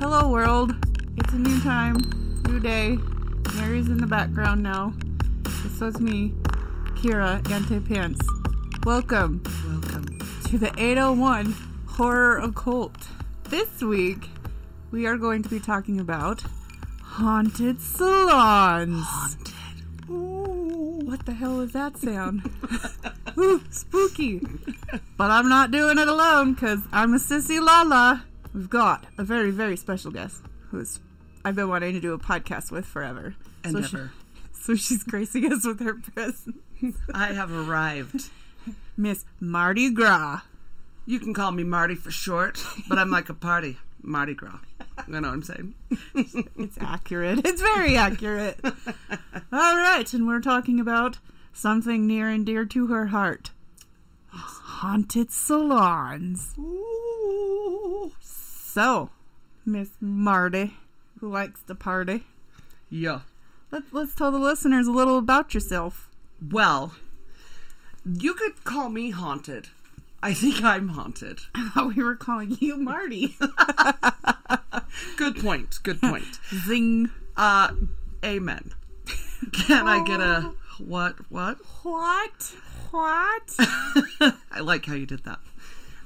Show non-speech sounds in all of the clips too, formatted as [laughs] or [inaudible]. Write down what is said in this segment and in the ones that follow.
Hello, world. It's a new time, new day. Mary's in the background now. So it's me, Kira Ante Pants. Welcome Welcome. to the 801 Horror Occult. This week, we are going to be talking about haunted salons. Haunted. Ooh, what the hell is that sound? [laughs] Ooh, spooky. But I'm not doing it alone because I'm a sissy Lala. We've got a very, very special guest who's I've been wanting to do a podcast with forever. And so, she- ever. [laughs] so she's gracing us with her presence. I have arrived. Miss Mardi Gras. You can call me Marty for short, but I'm like a party. Mardi Gras. You know what I'm saying? It's accurate. It's very accurate. All right, and we're talking about something near and dear to her heart. Haunted salons. Ooh. So, Miss Marty, who likes to party, Yeah. let's let's tell the listeners a little about yourself. Well, you could call me haunted. I think I'm haunted. [laughs] I thought we were calling you Marty. Good point. Good point. [laughs] Zing. Uh, amen. Can I get a what? What? What? What? [laughs] I like how you did that.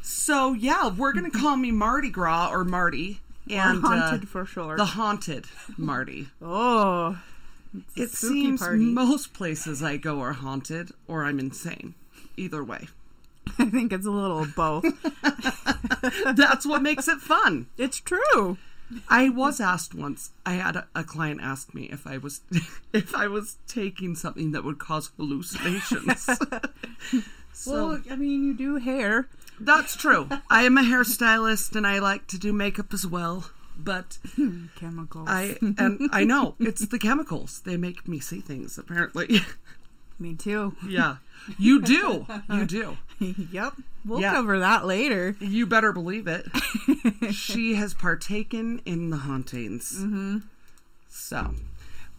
So yeah, we're gonna [laughs] call me Mardi Gras or Marty, and We're haunted uh, for sure. the haunted Marty. [laughs] oh, It seems party. most places I go are haunted or I'm insane. Either way, [laughs] I think it's a little of both. that's what makes it fun. it's true. I was asked once. I had a, a client ask me if I was if I was taking something that would cause hallucinations. so Well, I mean, you do hair. That's true. I am a hairstylist and I like to do makeup as well. But [laughs] Chemicals. I and I know it's the chemicals. They make me see things. Apparently, [laughs] Me too. yeah. You do. You do. [laughs] yep. We'll Yeah. cover that later. You better believe it. she has partaken in the hauntings. Mm-hmm. So,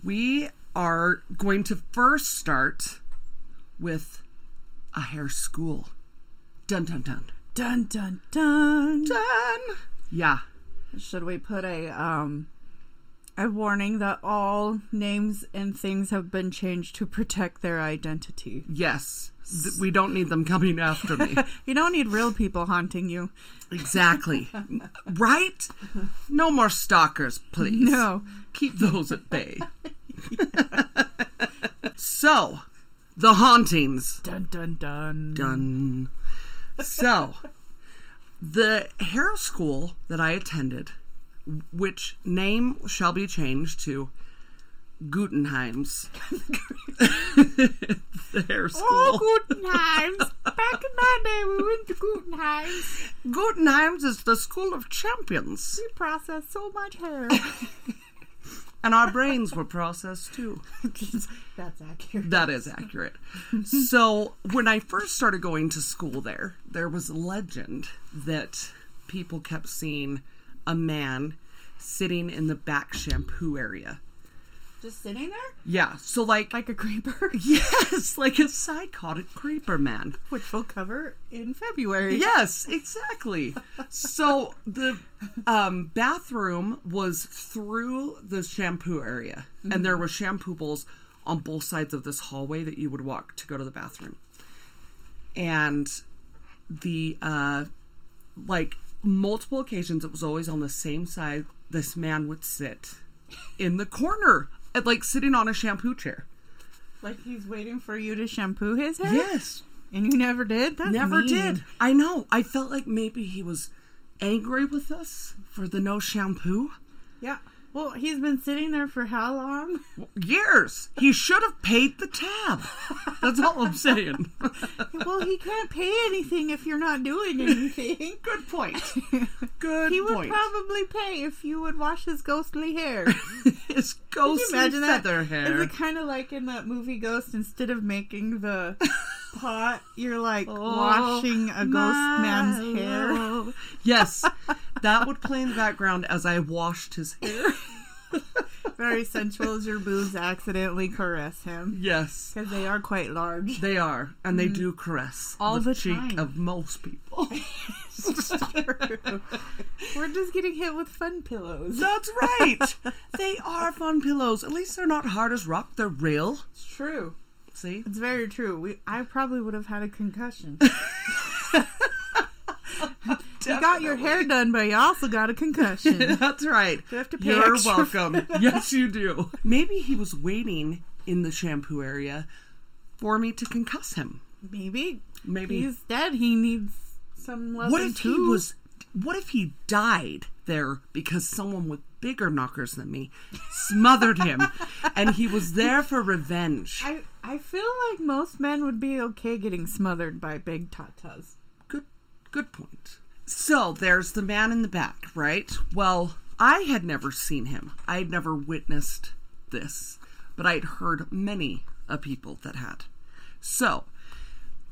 we are going to first start with a hair school. Dun dun dun. Dun dun dun. Dun. Yeah. Should we put a um a warning that all names and things have been changed to protect their identity? Yes. Th- We don't need them coming after me. [laughs] You don't need real people haunting you. exactly. [laughs] Right? No more stalkers, please. No. Keep those at bay. [laughs] so, the hauntings. Dun dun dun. Done. So, the hair school that I attended, which name shall be changed to Gutenheim's. [laughs] the hair oh, school. Oh, Gutenheim's. [laughs] Back in my day, we went to Gutenheim's. Gutenheim's is the school of champions, We processed so much hair. [laughs] and our brains were processed too. [laughs] That's accurate. That is accurate. so, when I first started going to school there, there was a legend that people kept seeing a man sitting in the back shampoo area. Just sitting there? Yeah, so like, Like a creeper? [laughs] yes, like a psychotic creeper man. Which we'll cover in February. Yes, exactly. So the um, bathroom was through the shampoo area, and there were shampoo bowls on both sides of this hallway that you would walk to go to the bathroom. And the uh, like multiple occasions, it was always on the same side. This man would sit in the corner, like sitting on a shampoo chair. Like he's waiting for you to shampoo his hair? Yes, And you never did? That's Never mean. did. I know. I felt like maybe he was angry with us for the no shampoo. Yeah. Well, he's been sitting there for how long? Years. He should have paid the tab. That's all I'm saying. well, he can't pay anything if you're not doing anything. [laughs] Good point. [laughs] Good he would probably pay if you would wash his ghostly hair. [laughs] His ghostly hair. Can you imagine that? feather Is it kind of like in that movie Ghost? Instead of making the pot, you're like oh, washing a ghost man's hair. Yes, that would play in the background as I washed his hair. [laughs] Very sensual as your boobs accidentally caress him. Yes, Because they are quite large. they are, and they do caress Mm. All the, the cheek time. of most people. [laughs] [laughs] We're just getting hit with fun pillows. That's right. they are fun pillows. At least they're not hard as rock. They're real. It's true. See? It's very true. We, I probably would have had a concussion. You got your hair done, but you also got a concussion. [laughs] That's right. You have to pay You're extra welcome. yes, you do. Maybe he was waiting in the shampoo area for me to concuss him. Maybe. Maybe. He's dead. He needs some love. What if he was? What if he died there because someone with bigger knockers than me smothered him, [laughs] and he was there for revenge? I, I feel like most men would be okay getting smothered by big tatas. Good, good point. So there's the man in the back, right? Well, I had never seen him. I had never witnessed this, but I'd heard many of people that had. So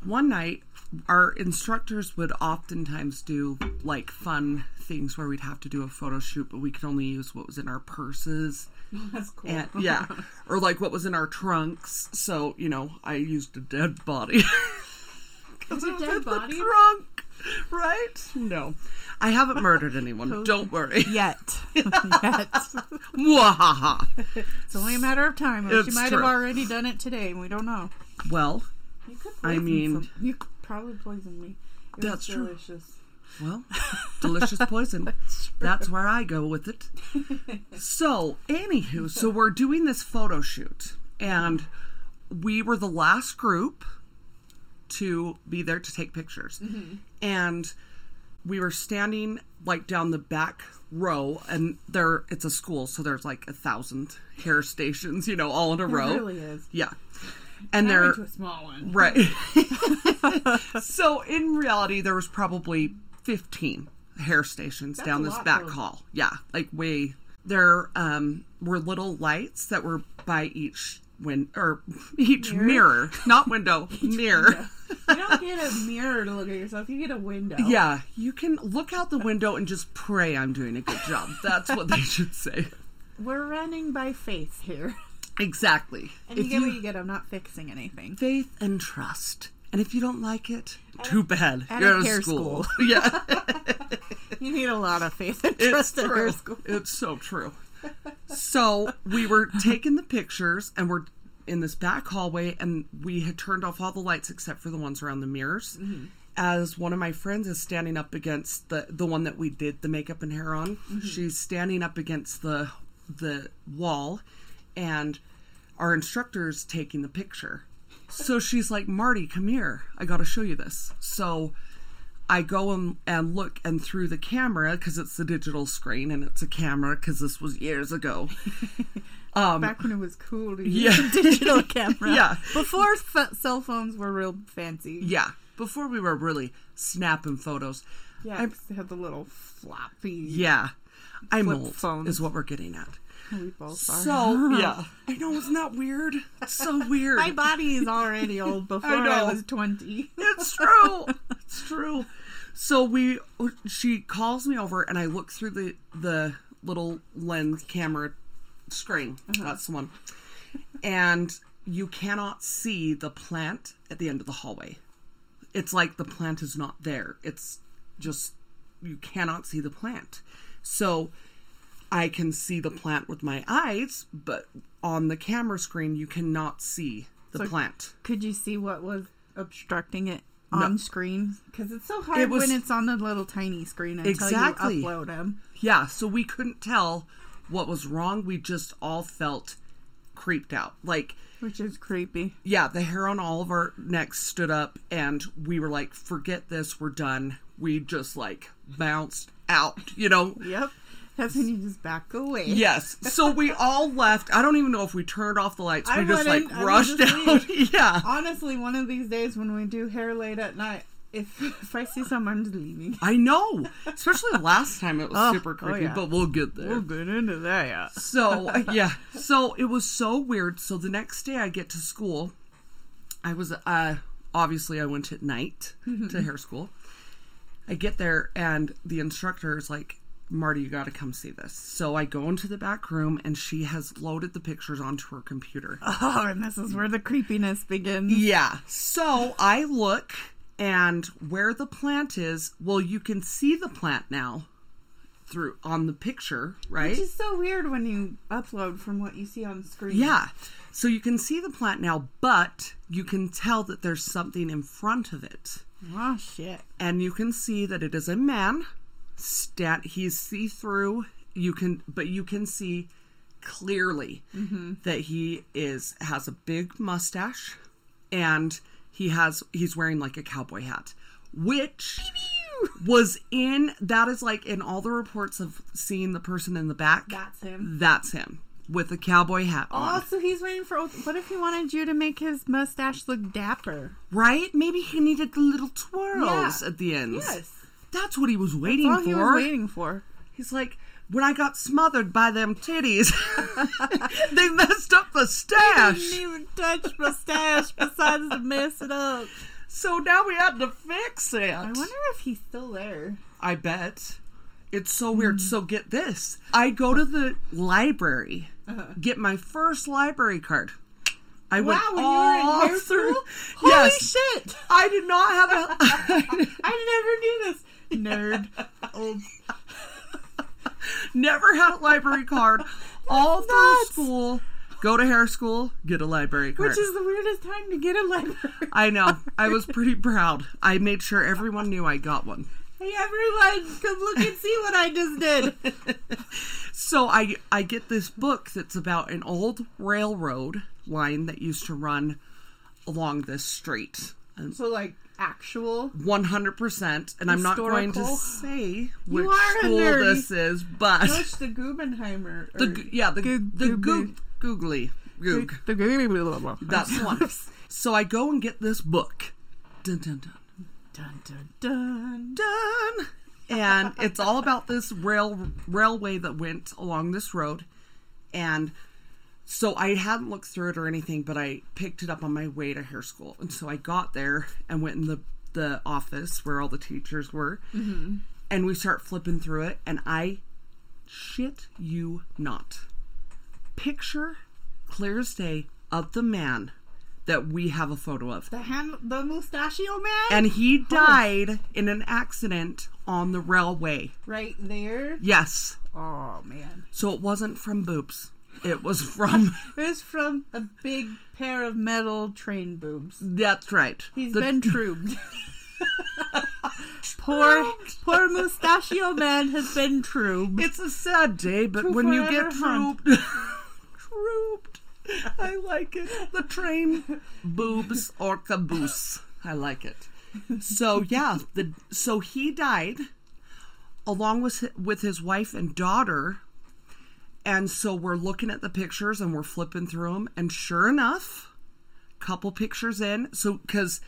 one night, our instructors would oftentimes do like fun things where we'd have to do a photo shoot, but we could only use what was in our purses. [laughs] That's cool. And yeah, or like what was in our trunks. So, you know, I used a dead body. [laughs] Is it dead body? trunk, [laughs] right? No, I haven't murdered anyone. [laughs] Don't worry. [laughs] Yet. Yet. Mwahaha. It's only a matter of time. Or she might true. have already done it today, and we don't know. Well, You could I mean- some- you could probably poison me. It That's true. delicious. well, delicious poison. That's where I go with it. So, anywho, so we're doing this photo shoot, and we were the last group to be there to take pictures. Mm-hmm. And we were standing like down the back row, and there it's a school, so there's like a thousand hair stations, you know, all in a It row. really is. Yeah. And I they're a small one. Right. [laughs] [laughs] so in reality, there was probably 15 hair stations That's down this lot, back though. hall. Yeah, like way. There um, were little lights that were by each win or [laughs] each Mirror? mirror, not window, [laughs] mirror. [laughs] You don't get a mirror to look at yourself. You get a window. Yeah, you can look out the window and just pray I'm doing a good job. That's what they should say. We're running by faith here. Exactly. And you get what you get. I'm not fixing anything. faith and trust. And if you don't like it, too bad. at You're out school. school. yeah. You need a lot of faith and It's trust at hair school. It's so true. So we were taking the pictures and we're in this back hallway and we had turned off all the lights except for the ones around the mirrors. Mm-hmm. As one of my friends is standing up against the the one that we did the makeup and hair on, mm-hmm. she's standing up against the the wall and our instructor's taking the picture. So she's like, Marty, come here. I got to show you this. So I go and, and look and through the camera because it's the digital screen and it's a camera because this was years ago. [laughs] Um, Back when it was cool to use Yeah. a digital [laughs] camera. Yeah. Before f- cell phones were real fancy. yeah, before we were really snapping photos. Yeah, I'm- they had the little floppy. Yeah, I'm old phones. is what we're getting at. We both are. So yeah, [laughs] I know isn't that weird? It's so weird. My body is already old before I, know. was 20. It's true. it's true. So we, she calls me over, and I look through the the little lens camera screen. Uh-huh. That's the one. And you cannot see the plant at the end of the hallway. It's like the plant is not there. It's just you cannot see the plant. So I can see the plant with my eyes, but on the camera screen you cannot see the So- plant. Could you see what was obstructing it on screen? Because it's so hard It was- when it's on the little tiny screen until Exactly. you upload them. Yeah, so we couldn't tell what was wrong. We just all felt creeped out. Like, Which is creepy. yeah, the hair on all of our necks stood up, and we were like, forget this, we're done. We just like bounced out, you know? Yep. That's when you just back away. Yes. So we [laughs] all left. I don't even know if we turned off the lights. I We just like wouldn't. I would rushed out. [laughs] [laughs] yeah. Honestly, one of these days when we do hair late at night, if if I see someone, I'm just leaving. I know. Especially last time it was Oh, super oh, creepy, yeah. but we'll get there. We'll get into that. So yeah, so it was so weird. So the next day I get to school. I was uh obviously I went at night to hair school. I get there and the instructor is like, Marty, you got to come see this. So I go into the back room and she has loaded the pictures onto her computer. [laughs] Oh, and this is where the creepiness begins. Yeah. So I look And where the plant is, well, you can see the plant now through on the picture, right? Which is so weird when you upload from what you see on screen. Yeah. So you can see the plant now, but you can tell that there's something in front of it. Oh shit. And you can see that it is a man. Stat he's see through. You can but you can see clearly mm-hmm. that he is has a big mustache and he has he's wearing like a cowboy hat. Which was in that is like in all the reports of seeing the person in the back. That's him. That's him with the cowboy hat on. Oh, so he's waiting for. What if he wanted you to make his mustache look dapper? Right? Maybe he needed the little twirls Yeah. at the ends. Yes. That's what he was That's waiting all for. he was waiting for. He's like, when I got smothered by them titties, [laughs] they messed up the stash. Didn't even touch mustache besides to mess it up. So now we had to fix it. I wonder if he's still there. I bet. It's so weird. Hmm. So get this. I go to the library, uh-huh. get my first library card. I went Wow, when you were all in high through. Holy yes, shit! I did not have a. [laughs] I never knew this. Nerd. Old. Never had a library card. All through nuts. school. Go to hair school, get a library card. Which is the weirdest time to get a library. I know. I was pretty proud. I made sure everyone knew I got one. Hey everyone, come look and see what I just did. [laughs] So I I get this book that's about an old railroad line that used to run along this street. And So like actual. 100% and I'm not going to say which school this is, but Which the Guggenheimer. the or- yeah, the Goog- the Goog- goog, googly goog. The. That's one. [laughs] So I go and get this book. Dun dun dun. Dun dun dun. done. And it's all about this rail railway that went along this road. And so I hadn't looked through it or anything, but I picked it up on my way to hair school. And so I got there and went in the the office where all the teachers were. Mm-hmm. And we start flipping through it and I shit you not. Picture clear as day of the man that we have a photo of. The hand, the mustachio man. And he died in an accident on the railway. right there. Yes. Oh man. So it wasn't from boobs. It was from. [laughs] It was from a big pair of metal train boobs. That's right. He's The- been [laughs] trubed. [laughs] poor, poor mustachio man has been trubed. It's a sad day, but when you get trooped. trooped. I like it. The train boobs or caboose. I like it. So yeah, the so he died along with with his wife and daughter. And so we're looking at the pictures and we're flipping through them and sure enough, couple pictures in, so cuz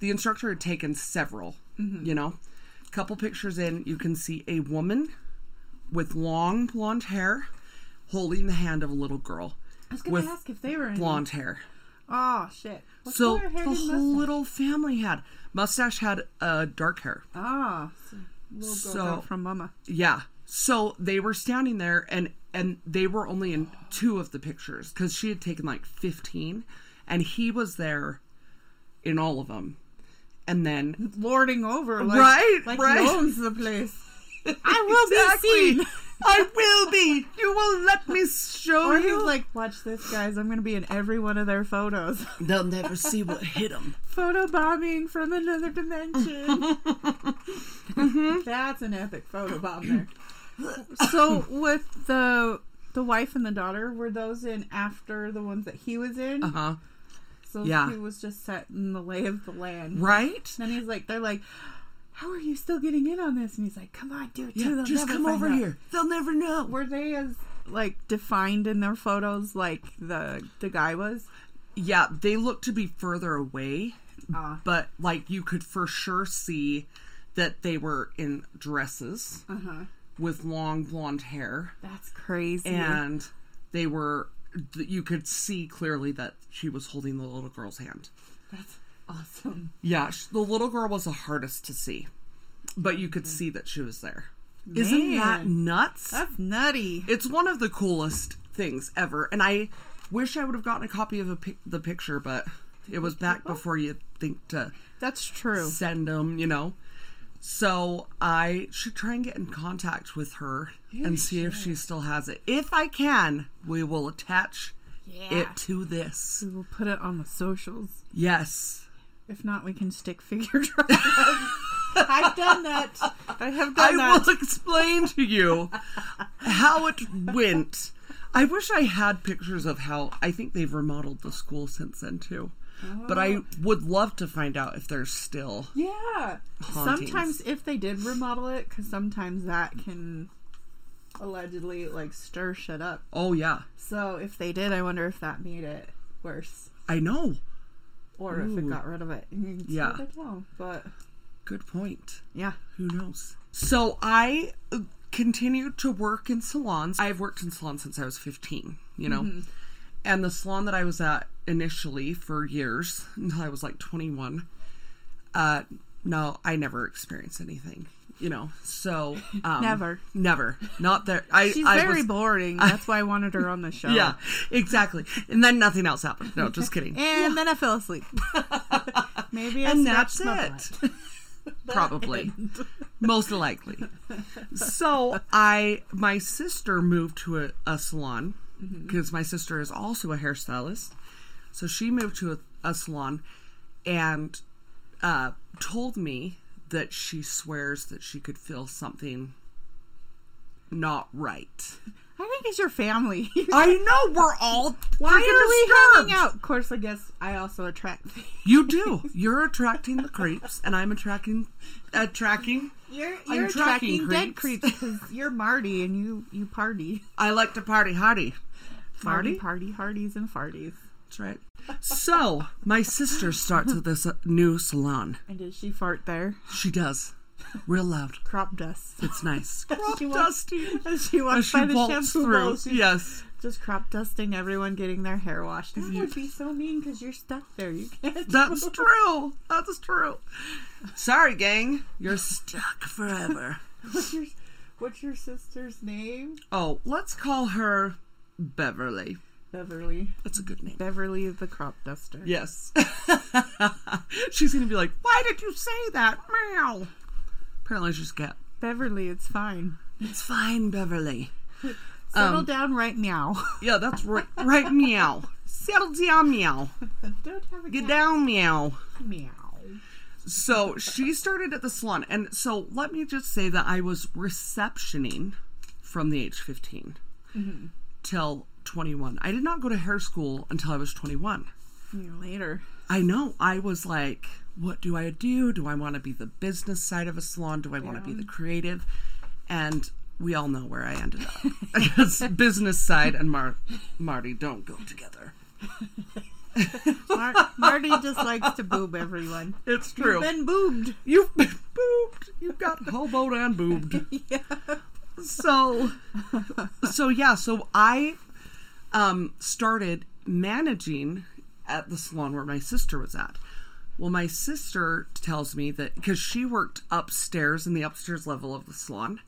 the instructor had taken several, you know. Couple pictures in, you can see a woman with long blonde hair holding the hand of a little girl I was gonna ask if they were in. blonde hair. Oh shit. What So the whole little family had mustache had uh, dark hair. Ah, so little girl So- from mama. Yeah. So they were standing there and and they were only in two of the pictures cuz she had taken like 15 and he was there in all of them. And then Lording over, like, Right, like right. he owns the place. [laughs] I will Exactly. be seen. I will be. You will let me show Or you. like, watch this, guys. I'm gonna be in every one of their photos. [laughs] They'll never see what hit them. Photo bombing from another dimension. Mm-hmm. [laughs] That's an epic photo bomb there. [clears throat] So with the the wife and the daughter, were those in after the ones that he was in? Uh huh. So yeah. he was just set in the lay of the land. Right? And he's like, they're like, how are you still getting in on this? And he's like, come on, dude. Yeah. They'll Just come over out." here. They'll never know. Were they as like defined in their photos like the the guy was? Yeah, they look to be further away, Ah. but like you could for sure see that they were in dresses Uh huh. With long blonde hair, That's crazy. and they were. You could see clearly that she was holding the little girl's hand. That's awesome. Yeah, sh- the little girl was the hardest to see, but you could see that she was there. Isn't that nuts? That's nutty. It's one of the coolest things ever, and I wish I would have gotten a copy of a pic- the picture, but It was back before you think to That's true. send them, you know. So I should try and get in contact with her and see if she still has it. If I can, we will attach Yeah. it to this. We will put it on the socials. Yes. If not, we can stick figure. [laughs] I've done that. I have done I that. will explain to you how it went. I wish I had pictures of how I think they've remodeled the school since then too. But I would love to find out if there's still. Yeah. Hauntings. Sometimes if they did remodel it, because sometimes that can allegedly like stir shit up. Oh yeah, So if they did, I wonder if that made it worse, I know. or if it got rid of it. It's Yeah. tell, but Good point. yeah. Who knows? So I uh, continued to work in salons. I've worked in salons since I was 15, you know. And the salon that I was at initially for years [laughs] until I was like 21, uh no, I never experienced anything, you know. So [laughs] um Never. never. Not there. [laughs] I She's I very was, boring. That's why I wanted her on the show. Yeah, exactly. And then nothing else happened. No, just kidding. And then I fell asleep. Maybe I and that's it. Probably. Most likely. So I my sister moved to a, a salon because my sister is also a hairstylist. So she moved to a, a salon and uh, told me that she swears that she could feel something not right. [laughs] I think it's your family. [laughs] I know we're all Why are we disturbed. hanging out? Of course, I guess I also attract. [laughs] You do. You're attracting the creeps, and I'm attracting attracting. You're you're attracting dead creeps. creeps because you're Marty and you you party. I like to party hardy. Marty, party, hardies, and farties. That's right. So my sister starts at this uh, new salon. And did she fart there? She does, real loud. Crop dust. It's nice. [laughs] Crop She walks- As she walks as she by the shampoo through. bowl, she's Yes, just crop dusting everyone getting their hair washed. That would be so mean because you're stuck there. You can't. that's true. That's true. Sorry, gang. You're stuck forever. What's your What's your sister's name? Oh, let's call her Beverly. Beverly. That's a good name. Beverly the crop duster. Yes. [laughs] She's gonna be like, "Why did you say that?" Meow. Apparently, she's cat. Beverly, it's fine. It's fine, Beverly. Settle Um, down right now. [laughs] Yeah, that's right. Right, meow. Settle down, meow. [laughs] Don't have a Get cat. down, meow. Meow. So she started at the salon, and so let me just say that I was receptioning from the age 15 till 21. I did not go to hair school until I was 21. Year later. I know. I was like, what do I do? Do I want to be the business side of a salon? Do I want to be the creative? And we all know where I ended up. Because [laughs] business side and Mar- Marty don't go together. Mar- Marty just likes to boob everyone. It's true. You've been boobed. You've been boobed. You've got hoboed and boobed. [laughs] Yeah. So, so yeah. So I um, started managing at the salon where my sister was at. Well, my sister tells me that because she worked upstairs in the upstairs level of the salon,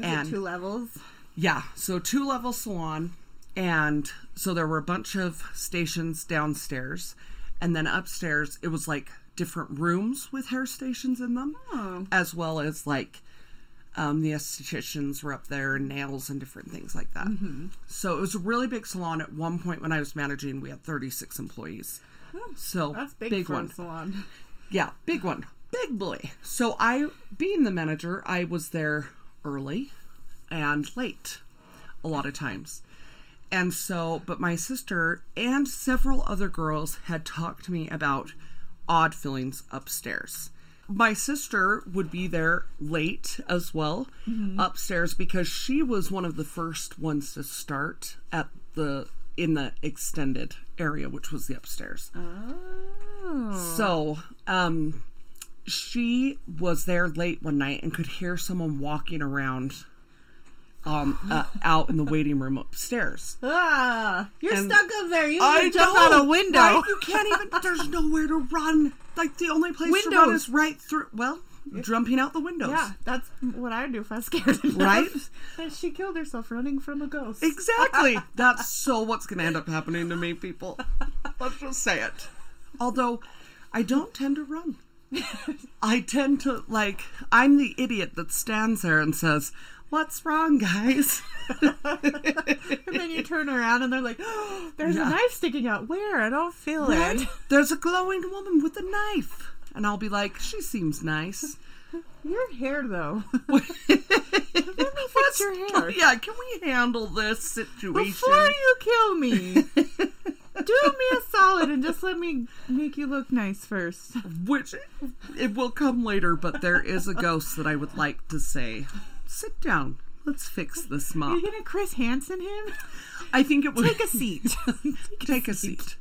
and two levels? yeah, so two level salon, and so there were a bunch of stations downstairs, and then upstairs it was like different rooms with hair stations in them, Oh. as well as like um, the estheticians were up there and nails and different things like that. So it was a really big salon. At one point when I was managing, we had 36 employees. So That's big, for one. salon. [laughs] Yeah, big one. Big boy. So I, being the manager, I was there early and late a lot of times. And so, but my sister and several other girls had talked to me about odd feelings upstairs. My sister would be there late as well upstairs because she was one of the first ones to start at the in the extended area, which was the upstairs. Oh. So, um, she was there late one night and could hear someone walking around, um, uh, out in the waiting room upstairs. Ah, you're And stuck up there. You I jump know, out a window. right? You can't even. There's nowhere to run. Like the only place to run is right through. Well, jumping out the windows. Yeah, that's what I'd do if I was scared enough. Right? She killed herself running from a ghost. Exactly. [laughs] That's so what's going to end up happening to me, people. Let's just say it. Although I don't tend to run. [laughs] I tend to like I'm the idiot that stands there and says, "What's wrong, guys?" [laughs] And then you turn around and they're like, oh, "There's Yeah. a knife sticking out. Where? I don't feel Right? it." There's a glowing woman with a knife. And I'll be like, "She seems nice." [laughs] Your hair, though. [laughs] Let me fix your hair. Yeah, can we handle this situation? Before you kill me, do me a solid and just let me make you look nice first. Which it will come later, but there is a ghost that I would like to say, "Sit down. Let's fix this Are mop." you gonna Chris Hansen him? I think it was Take a seat. [laughs] Take a seat.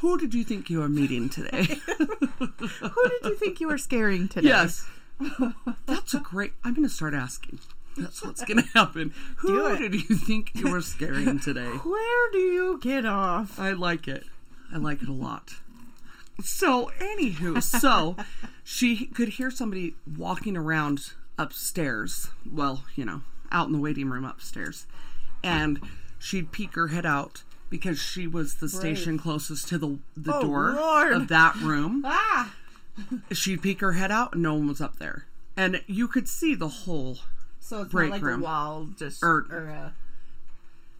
Who did you think you were meeting today? [laughs] Who did you think you were scaring today? yes. That's a great. I'm going to start asking. That's what's going to happen. Who did you think you were scaring today? [laughs] Where do you get off? I like it. I like it a lot. So, anywho, so she could hear somebody walking around upstairs. Well, you know, out in the waiting room upstairs. And she'd peek her head out because she was the station closest to the, the Oh, door Lord. of that room. [laughs] Ah! She'd peek her head out and no one was up there. And you could see the whole So it's Break not like room. a wall, just Or- or, uh,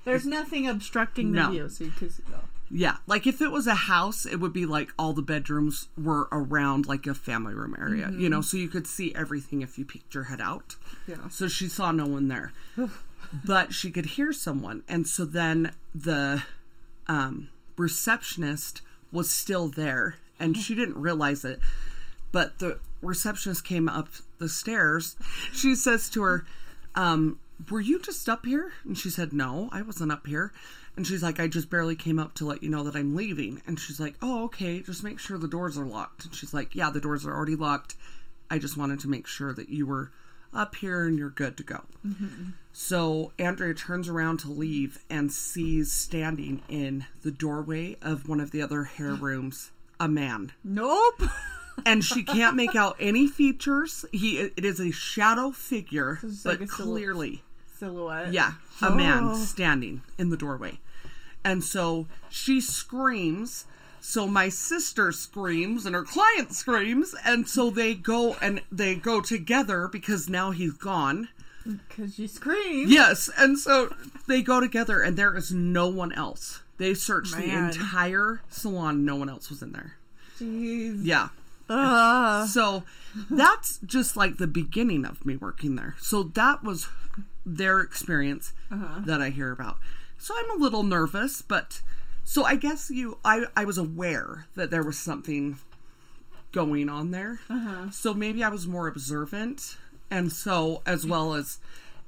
there's nothing obstructing the No. view, so you could see. Oh. Yeah, like if it was a house, it would be like all the bedrooms were around like a family room area, you know, so you could see everything if you peeked your head out. Yeah. So she saw no one there. [sighs] but she could hear someone. And so then the um, receptionist was still there and she didn't realize it. But the receptionist came up the stairs. She says to her, um, Were you just up here? And she said, No, I wasn't up here. And she's like, I just barely came up to let you know that I'm leaving. And she's like, Oh, okay, just make sure the doors are locked. And she's like, Yeah, the doors are already locked. I just wanted to make sure that you were up here and you're good to go. Mm-hmm. So Andrea turns around to leave and sees standing in the doorway of one of the other hair rooms a man. Nope. [laughs] And she can't make out any features. He it is a shadow figure, It's but like clearly Silhouette. yeah, a man Oh. standing in the doorway. And so she screams. So my sister screams and her client [laughs] screams. And so they go and they go together because now he's gone. Because you screamed. Yes. And so they go together and there is no one else. They searched the entire salon. No one else was in there. Jeez. Yeah. Ugh. So that's just like the beginning of me working there. So that was their experience uh-huh. that I hear about. So I'm a little nervous, but so I guess you I I was aware that there was something going on there. Uh-huh. So maybe I was more observant and so as well as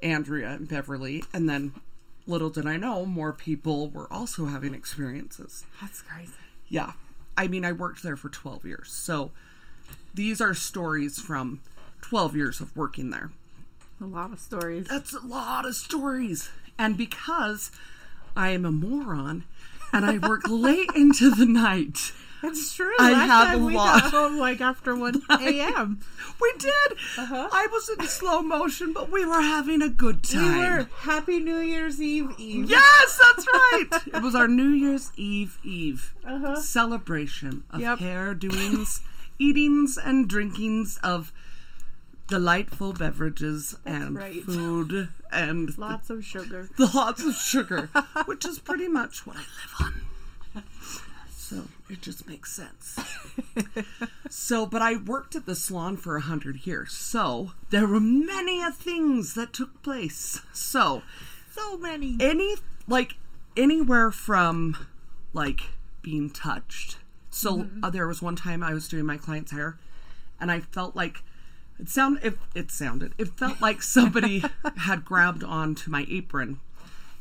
Andrea and Beverly and then little did I know more people were also having experiences. That's crazy. Yeah. I mean, I worked there for 12 years. So these are stories from 12 years of working there. A lot of stories. That's a lot of stories. And because I am a moron and I work late into the night, That's true. I Last have time a we lot. got home like after [laughs] 1 a.m. we did. Uh-huh. I was in slow motion, but we were having a good time. We were Happy New Year's Eve Eve. Yes, that's [laughs] right. it was our New Year's Eve Eve Uh-huh. celebration of Yep. hair doings, eatings, and drinkings of delightful beverages and right. food and [laughs] Lots of sugar. the [laughs] lots of sugar, [laughs] which is pretty much what I live on. So it just makes sense. so, but I worked at the salon for a hundred years, so there were many a things that took place. So So many. any like anywhere from like being touched. So uh, there was one time I was doing my client's hair, and I felt like it sound it, it sounded it felt like somebody [laughs] had grabbed onto my apron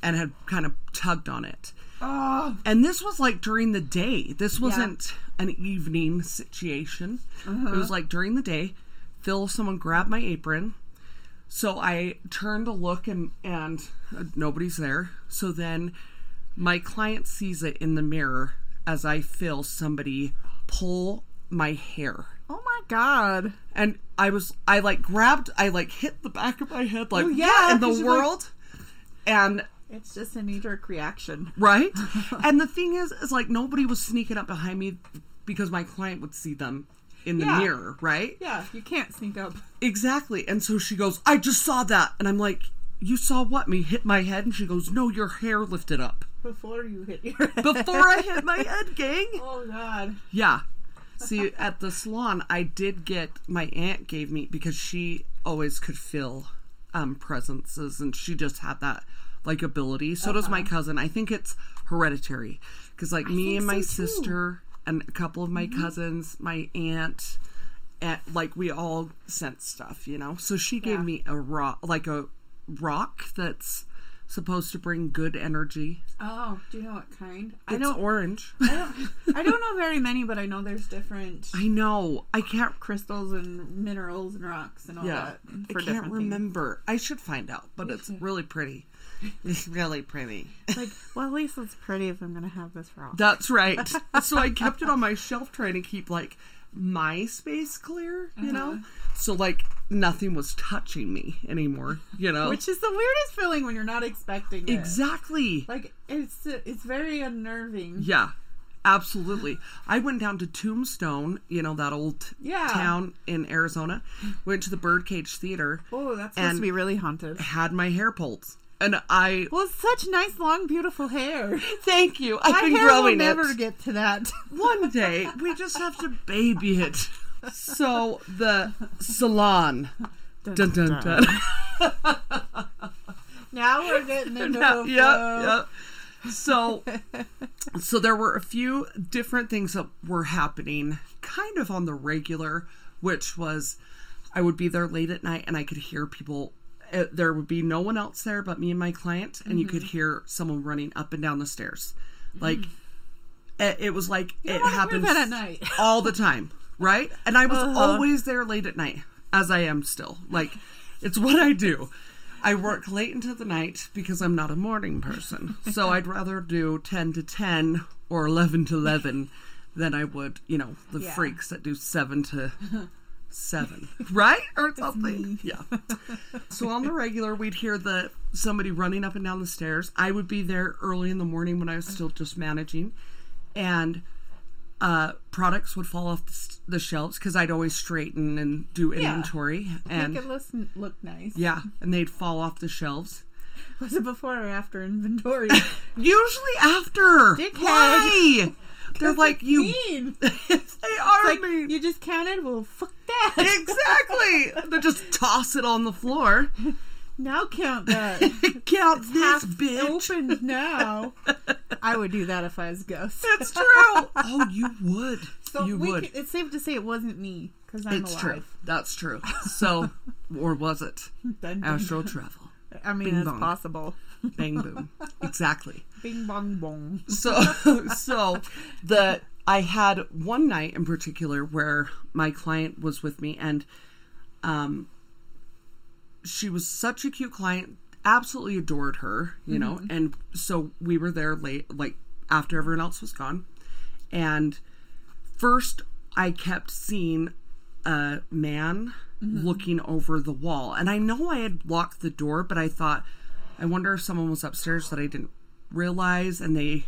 and had kind of tugged on it. Oh, And this was like during the day. This wasn't an evening situation. It was like during the day. Phil, someone grabbed my apron. So I turned to look and and uh, nobody's there. So then my client sees it in the mirror as I feel somebody pull my hair. Oh my God. And I was I like grabbed I like hit the back of my head like Oh, yeah, yeah, in the you're like- world. and It's just a knee jerk reaction. right? [laughs] and the thing is, is like nobody was sneaking up behind me because my client would see them in the Yeah. mirror, right? Yeah, you can't sneak up. Exactly. And so she goes, I just saw that. And I'm like, You saw what? Me hit my head? And she goes, No, your hair lifted up. Before you hit your head. Before I hit my head, gang. [laughs] Oh God. Yeah. See, at the salon, I did get my aunt gave me because she always could feel um, presences, and she just had that like ability. So does my cousin. I think it's hereditary because like me and my so, sister and a couple of my cousins, my aunt, and like we all sense stuff, you know. So she gave Yeah. me a rock, like a rock that's supposed to bring good energy. Oh, do you know what kind? I It's don't. orange. I don't. I don't know very many, but I know there's different [laughs] I know. I can't crystals and minerals and rocks and all Yeah, that I can't different things. remember. I should find out, but it's really pretty. It's really pretty. Like, well, at least it's pretty if I'm gonna have this rock. That's right. [laughs] so I kept it on my shelf trying to keep like my space clear, you know? Uh-huh. So like nothing was touching me anymore, you know? Which is the weirdest feeling when you're not expecting it. exactly. Like it's it's very unnerving. Yeah. Absolutely. I went down to Tombstone, you know, that old Yeah. town in Arizona, went to the Birdcage Theater, Oh, that's supposed to be really haunted. had my hair pulled. And I Well, such nice, long, beautiful hair. [laughs] thank you. I've My been hair will never it. get to that. One [laughs] day we just have to baby it. So the salon. Dun dun dun. [laughs] Now we're getting into yeah, flow. yeah. So so there were a few different things that were happening kind of on the regular, which was I would be there late at night and I could hear people uh, there would be no one else there but me and my client and you Mm-hmm. could hear someone running up and down the stairs. Like it, it was like it wanna happens that at night. all the time, [laughs] right? And I was Uh-huh. always there late at night, as I am still. Like, it's what I do. I work late into the night because I'm not a morning person. So [laughs] I'd rather do 10 to 10 or 11 to 11 than I would, you know, the Yeah. freaks that do 7 to [laughs] 7, right? Or something. Yeah. So on the regular, we'd hear the somebody running up and down the stairs. I would be there early in the morning when I was still just managing, and uh, products would fall off the, the shelves because I'd always straighten and do inventory, and Make it look, look nice. yeah, and they'd fall off the shelves. [laughs] Was it before or after inventory? [laughs] Usually after. Dickhead. Why? They're like you. mean. [laughs] they are Like mean. you just counted. Well, fuck that. Exactly. they just toss it on the floor. Now count that. [laughs] Count this, bitch. opened now. [laughs] I would do that if I was a ghost. That's true. [laughs] oh, you would. So you we would. can- it's safe to say it wasn't me because I'm it's alive. true. That's true. So, or was it dun, astral travel? I mean, Bing it's bong. possible. Bang boom. Exactly. Bing bong bong. So, so the I had one night in particular where my client was with me, and um, she was such a cute client. Absolutely adored her, you know, mm-hmm. and so we were there late, like after everyone else was gone, and first I kept seeing a man mm-hmm. looking over the wall. And I know I had locked the door, but I thought, I wonder if someone was upstairs that I didn't realize and they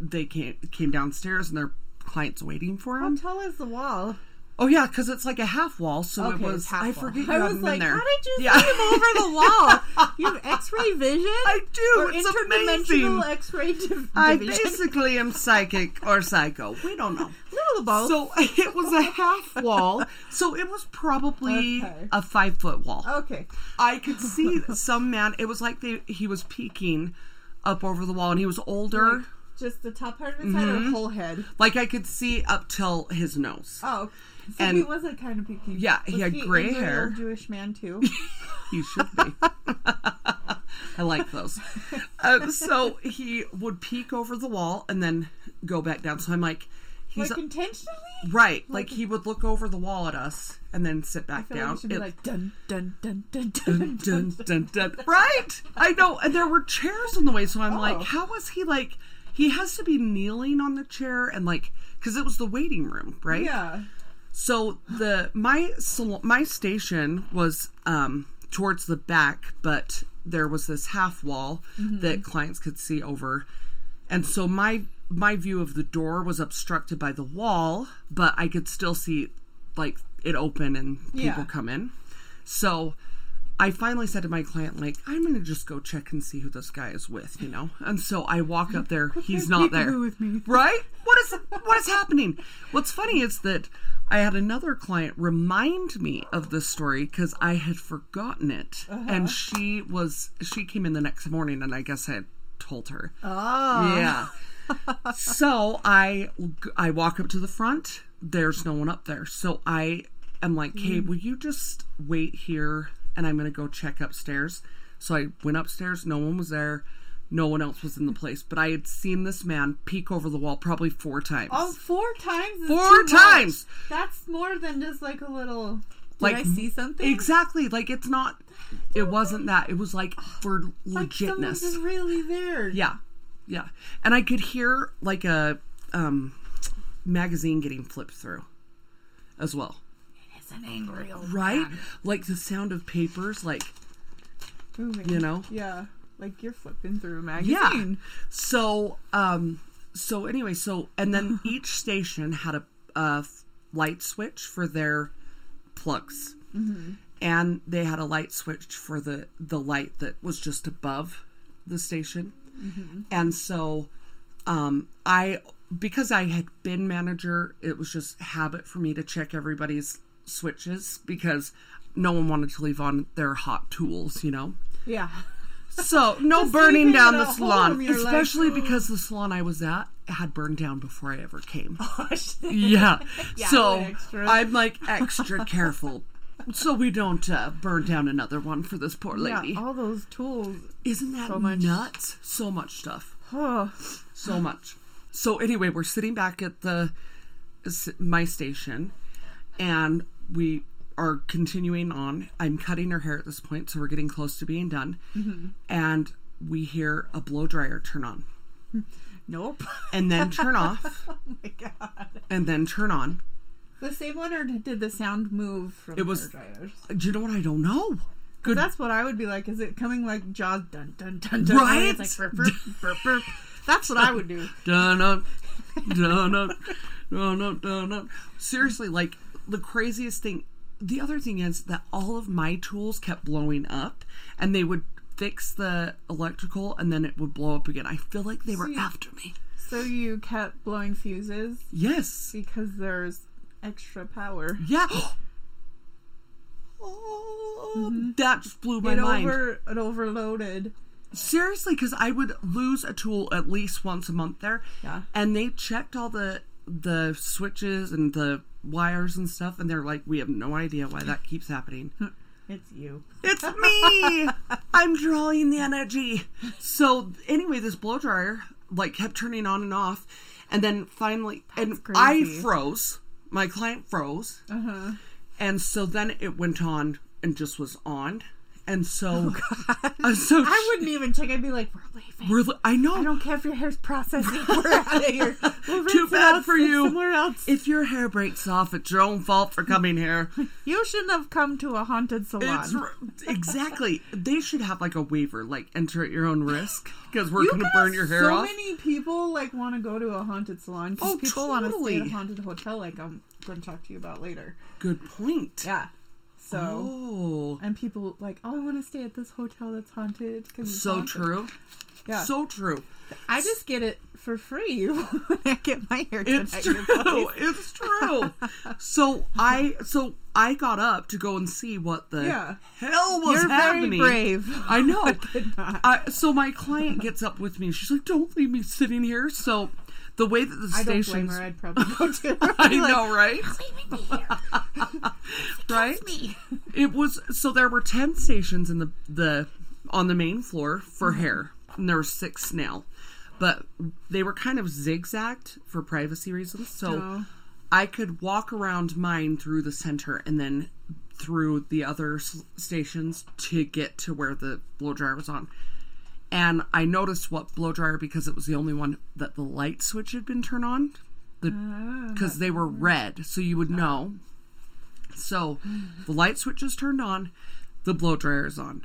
they came, came downstairs and their clients waiting for him. How tall is the wall? Oh yeah, because it's like a half wall, so Okay, it was. half I forget you I was like, there. how did you Yeah. see him over the [laughs] wall? You have X-ray vision. I do. Or it's interdimensional amazing. X-ray div- I basically am psychic or psycho. We don't know. Little of both. So [laughs] it was a half wall. So it was probably Okay. a five foot wall. okay. I could see some man. It was like they, he was peeking up over the wall, and he was older. Like, just the top part of his head Mm-hmm. or whole head? Like I could see up till his nose. Oh. So And- he was a kind of peaking. Yeah, he Was had a gray hair. Jewish man too. [laughs] He should be. [laughs] I like those. Uh, so he would peek over the wall and then go back down. So I'm like, he's like intentionally. right. Like he would look over the wall at us and then sit back feel like down. it be like dun dun dun dun dun dun, dun. dun, dun, dun. Right? I know. And there were chairs in the way. So I'm Oh. like, how was he like? He has to be kneeling on the chair and like, because it was the waiting room, right? Yeah. So the my my station was um towards the back, but there was this half wall Mm-hmm. that clients could see over, and so my my view of the door was obstructed by the wall, but I could still see like it open and people Yeah. come in. So I finally said to my client, like, I'm gonna just go check and see who this guy is with, you know. And so I walk up there. He's not there. Peekaboo with me. Right? What is what is happening? What's funny is that I had another client remind me of this story because I had forgotten it, uh-huh. and she was she came in the next morning, and I guess I had told her. Oh. Yeah. [laughs] so I I walk up to the front. There's no one up there. So I am like, "Hey, mm. will you just wait here and I'm going to go check upstairs." So I went upstairs, no one was there. No one else was in the place, but I had seen this man peek over the wall probably four times. Oh, four times. Four too much. times! That's more than just like a little. Did Like, I see something? Exactly. Like it's not it wasn't that. It was like for Like legitness. just really there. Yeah. Yeah. And I could hear like a um magazine getting flipped through as well. It's an angry old Right? man. Like the sound of papers like Moving. You know? Yeah. Like you're flipping through a magazine. yeah. magazine. So um so anyway, so and then [laughs] each station had a light switch for their plugs. And they had a light switch for the the light that was just above the station. And so um I because I had been manager, it was just habit for me to check everybody's switches because no one wanted to leave on their hot tools, you know. Yeah. So no [laughs] burning down the salon, home, like, especially "Oh." because the salon I was at had burned down before I ever came. [laughs] Gosh. Yeah, Yeah, so. I'm like extra careful, so we don't uh, burn down another one for this poor lady. Yeah, all those tools. Isn't that so much- nuts? So much stuff, Oh. so much. So anyway, we're sitting back at the my station, and we are continuing on. I'm cutting her hair at this point, so we're getting close to being done, Mm-hmm. and we hear a blow dryer turn on. [laughs] Nope. and then turn [laughs] off oh my god. and then turn on. The same one, or did the sound move from It was- dryers? Do you know what? I don't know. Good. That's what I would be like. Is it coming like Jaws? Dun dun dun dun. Right? It's like burp, burp, burp, burp. That's what I would do. Dun [laughs] dun dun dun dun dun dun dun. Seriously, like the craziest thing. The other thing is that all of my tools kept blowing up, and they would fix the electrical, and then it would blow up again. I feel like they were See- after me. So you kept blowing fuses Yes. because there's extra power. Yeah. [gasps] Oh, mm-hmm. That just blew my It mind. over it overloaded. Seriously, because I would lose a tool at least once a month there. Yeah. And they checked all the the switches and the wires and stuff, and they're like, "We have no idea why that keeps happening." [laughs] It's you. it's me. [laughs] I'm drawing the energy. So anyway, this blow dryer like kept turning on and off, and then finally, and I froze. My client froze, Uh huh. and so then it went on and just was on, and so, [laughs] uh, so Oh, I wouldn't even check. I'd be like, "We're leaving. We're, li- I know. I don't care if your hair's processing. [laughs] We're out of [laughs] here. We'll Too bad for you. Somewhere else. If your hair breaks off, it's your own fault for coming here. You shouldn't have come to a haunted salon. It's exactly. They should have like a waiver, like enter at your own risk, because we're going to burn your hair so off. So many people like want to go to a haunted salon because Oh, people want to stay at a totally. haunted hotel. Like I'm going to talk to you about later. Good point. Yeah. So Oh, and people like, oh, I want to stay at this hotel that's haunted. 'cause so haunted." true. Yeah. So true. I just get it for free [laughs] when I get my hair done It's at your true. place. [laughs] It's true. So I so I got up to go and see what the Yeah. hell was You're happening. very brave. I know. [laughs] I, so my client gets up with me. She's like, "Don't leave me sitting here." So the way that the I don't blame stations, her. I'd probably go [laughs] too. I Like, know, right? Leaving me here. [laughs] right? Me. It was so there were ten stations in the the on the main floor for mm-hmm. hair, and there were six now, but they were kind of zigzagged for privacy reasons. So Oh. I could walk around mine through the center and then through the other s- stations to get to where the blow dryer was on. And I noticed what blow dryer because it was the only one that the light switch had been turned on. The ah. because they were red, so you would know. So the light switch is turned on, the blow dryer is on.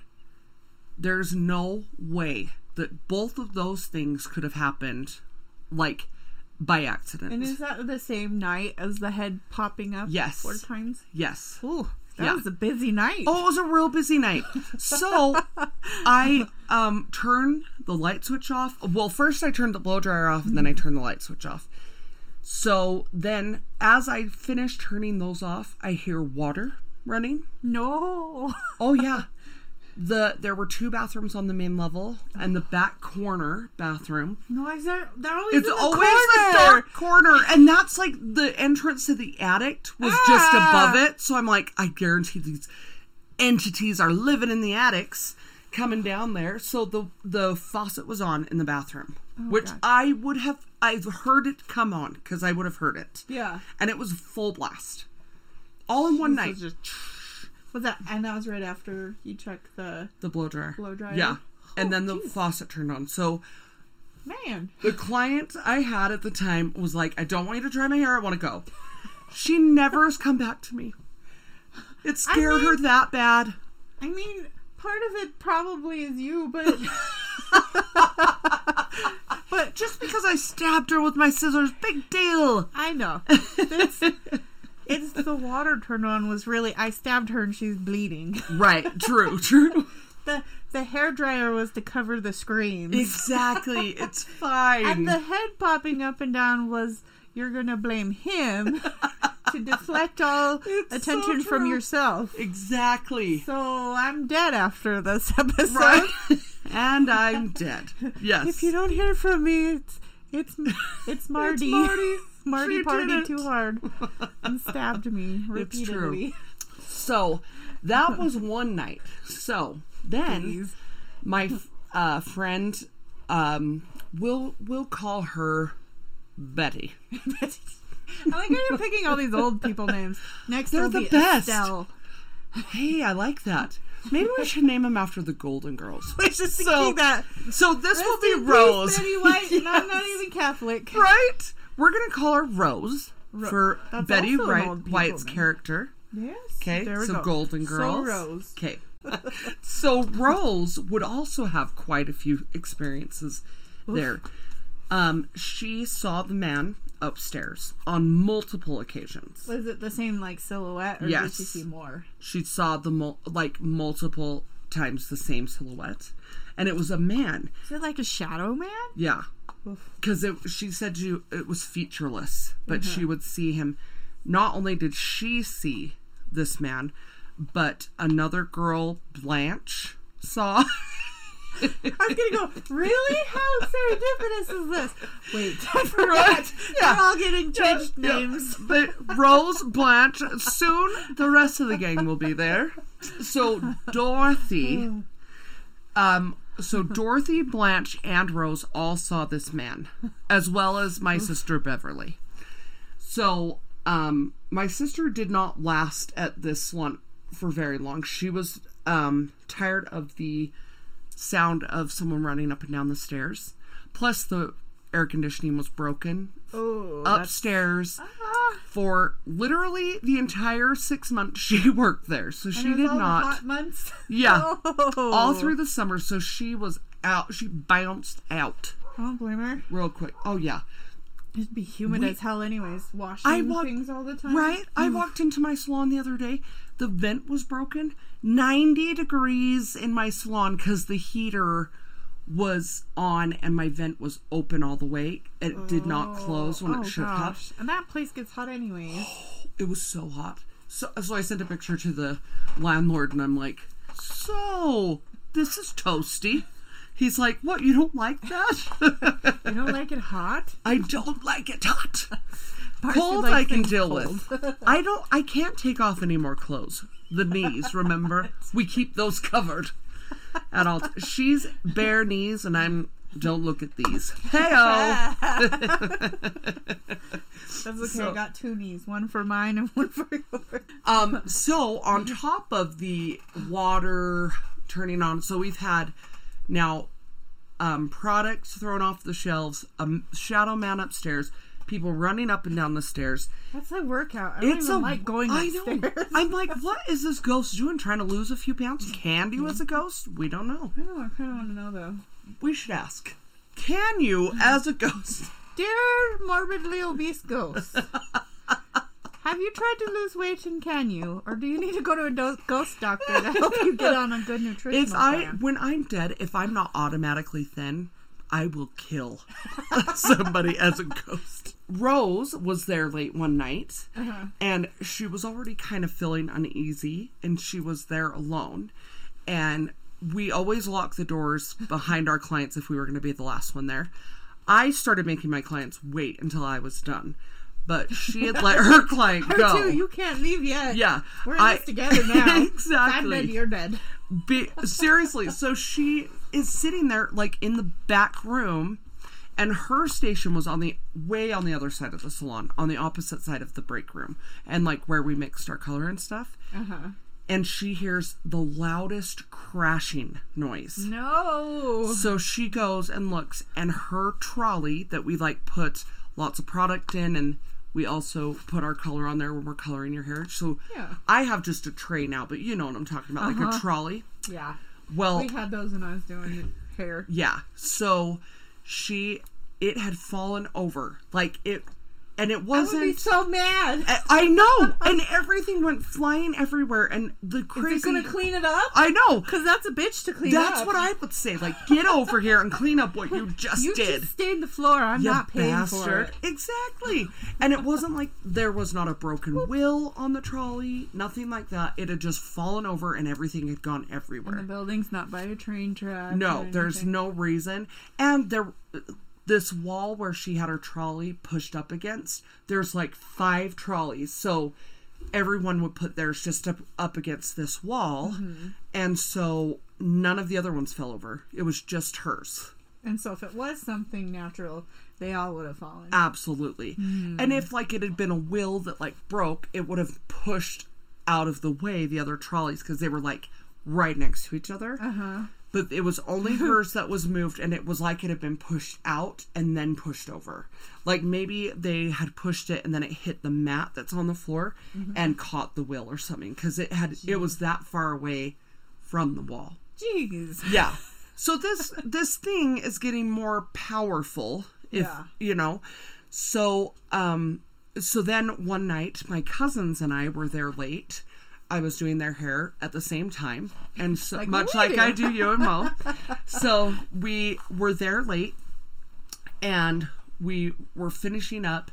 There's no way that both of those things could have happened like by accident. And is that the same night as the head popping up? Yes. Four times? yes. Ooh, that Yeah. was a busy night. Oh, it was a real busy night. So [laughs] I um turned the light switch off. Well, first I turned the blow dryer off and then I turned the light switch off. So then as I finish turning those off, I hear water running. No. [laughs] Oh yeah. The there were two bathrooms on the main level and the back corner bathroom. No, I said they're always It's in the always corner. the dark corner, and that's like the entrance to the attic was just Ah. above it. So I'm like, I guarantee these entities are living in the attics, coming down there. So the the faucet was on in the bathroom, which Oh, God. I would have I've heard it come on because I would have heard it, Yeah. and it was full blast, all in one night. Just- Was that and that was right after you checked the The blow dryer, Blow dryer? yeah, and Oh, then the geez. faucet turned on. So man. The client I had at the time was like, I don't want you to dry my hair, I want to go. She never has come back to me. It scared her mean- that bad. I mean, part of it probably is you, but [laughs] But just because I stabbed her with my scissors, big deal. I know. It's the water turned on was really I stabbed her and she's bleeding. Right, true, true. [laughs] The the hair dryer was to cover the screams. Exactly, [laughs] it's fine. And the head popping up and down was you're gonna blame him to deflect all [laughs] It's attention so from yourself. exactly. So I'm dead after this episode. Right. and I'm dead. Yes. If you don't hear from me, it's it's it's Marty. Marty. Marty She partied too hard and [laughs] stabbed me It's true. repeatedly. So that was one night. So then Please. my uh, friend, um, we'll we'll call her Betty. [laughs] I like how you're picking all these old people names. Next, They're the be best. Estelle. Hey, I like that. Maybe we should name him after the Golden Girls. [laughs] I was just So- thinking that. So this will be Rose, Betty White, and I'm not even Catholic. right? We're gonna call her Rose for That's Betty also an Wright, old people White's name. character. Yes. Okay, There we so go. Golden So Girls. Rose. Okay. [laughs] so Rose would also have quite a few experiences there. Um, she saw the man upstairs on multiple occasions. Was it the same like silhouette, or Yes. did you see more? She saw the mul- like multiple times the same silhouette, and it was a man. Is it like a shadow man? Yeah. Because it she said you it was featureless, but she would see him. Not only did she see this man, but another girl, Blanche, saw. [laughs] I was gonna go. Really? How serendipitous is this? Wait, [laughs] I forgot. [laughs] Yeah. We're all getting changed Yeah. names. But Rose, Blanche, soon the rest of the gang will be there. So Dorothy, um, so [laughs] Dorothy, Blanche, and Rose all saw this man, as well as my sister Beverly. So, um, my sister did not last at this salon for very long. She was um, tired of the sound of someone running up and down the stairs. Plus, the air conditioning was broken Oh, upstairs ah, for literally the entire six months [laughs] she worked there. So she and it was did all the not. hot months. [laughs] Yeah. [laughs] Oh. All through the summer, so she was out. She bounced out I don't blame her. real quick. Oh yeah, It'd be humid We- as hell, anyways. Washing I walk- things all the time. right. I walked into my salon the other day. The vent was broken. Ninety degrees in my salon because the heater was on and my vent was open all the way. It did not oh. close when oh, it should have. And that place gets hot anyways. Oh, it was so hot. So, so I sent a picture to the landlord and I'm like, so this is toasty. He's like, what? You don't like that? You don't like it hot? [laughs] I don't like it hot. Cold I can deal cold. with. I don't. I can't take off any more clothes. The knees, remember? [laughs] we keep those covered at all. She's bare knees, and I'm. Don't look at these. Heyo. [laughs] That's okay. So- I got two knees, one for mine and one for yours. Um, so on top of the water turning on, so we've had now um, products thrown off the shelves, a shadow man upstairs, people running up and down the stairs. That's a workout. I don't It's even a like going I upstairs. know. I'm like, [laughs] what is this ghost doing? Trying to lose a few pounds? Can you as a ghost? We don't know. I know. I kind of want to know though. We should ask. Can you as a ghost Dear morbidly obese ghost, have you tried to lose weight and can you? Or do you need to go to a do- ghost doctor to help you get on a good nutrition? If I plan? when I'm dead, if I'm not automatically thin, I will kill [laughs] somebody as a ghost. Rose was there late one night, mm-hmm. and she was already kind of feeling uneasy, and she was there alone. And we always lock the doors [laughs] behind our clients if we were going to be the last one there. I started making my clients wait until I was done, but she had let her [laughs] client Her go. too, you can't leave yet. Yeah, We're in I- this together [laughs] now. Exactly. I'm dead, you're dead. Be- seriously, so she is sitting there like in the back room, and her station was on the way on the other side of the salon, on the opposite side of the break room, and like where we mixed our color and stuff. Uh-huh. And she hears the loudest crashing noise. No. So she goes and looks, and her trolley that we like put lots of product in, and we also put our color on there when we're coloring your hair. So Yeah. I have just a tray now, but you know what I'm talking about, like a trolley. Yeah. Well, We had those when I was doing hair. yeah. So she, it had fallen over, like it, and it I would be wasn't. so mad. I- I know, [laughs] and everything went flying everywhere, and the Is crazy. it gonna clean it up? I know. Because that's a bitch to clean That's up. what I would say. Like, get over here and clean up what you [laughs] just You did. just stained the floor. I'm You not paying for it. Exactly. And it wasn't like there was not a broken wheel on the trolley, nothing like that. It had just fallen over and everything had gone everywhere. The building's not by a train track. No, there's no reason. And there this wall where she had her trolley pushed up against, there's like five trolleys. So everyone would put theirs just up up against this wall. Mm-hmm. And so none of the other ones fell over. It was just hers. And so if it was something natural, they all would have fallen. Absolutely. And if like it had been a wheel that like broke, it would have pushed out of the way the other trolleys because they were like right next to each other. Uh-huh. But it was only [laughs] hers that was moved and it was like it had been pushed out and then pushed over. Like maybe they had pushed it and then it hit the mat that's on the floor and caught the wheel or something because it had it was that far away from the wall. Jeez. Yeah. [laughs] So this this thing is getting more powerful if Yeah. you know. So um so then one night my cousins and I were there late. I was doing their hair at the same time and so Like much like do. I do you and Mo. so we were there late and we were finishing up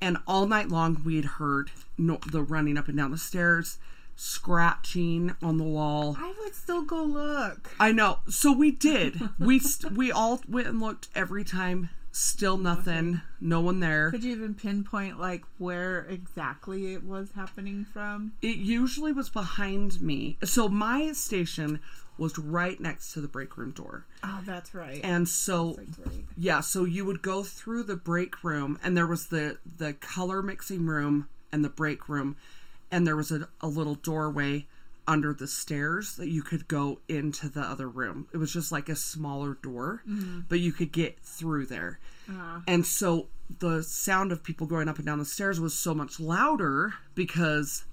and all night long we had heard no, the running up and down the stairs scratching on the wall I would still go look. I know. So we did. We st- we all went and looked every time. Still nothing. No one there. Could you even pinpoint like where exactly it was happening from? It usually was behind me. So my station was right next to the break room door. Oh, that's right. And so right. yeah, so you would go through the break room and there was the the color mixing room and the break room and there was a, a little doorway under the stairs that you could go into the other room. It was just like a smaller door, but you could get through there. Uh, And so the sound of people going up and down the stairs was so much louder because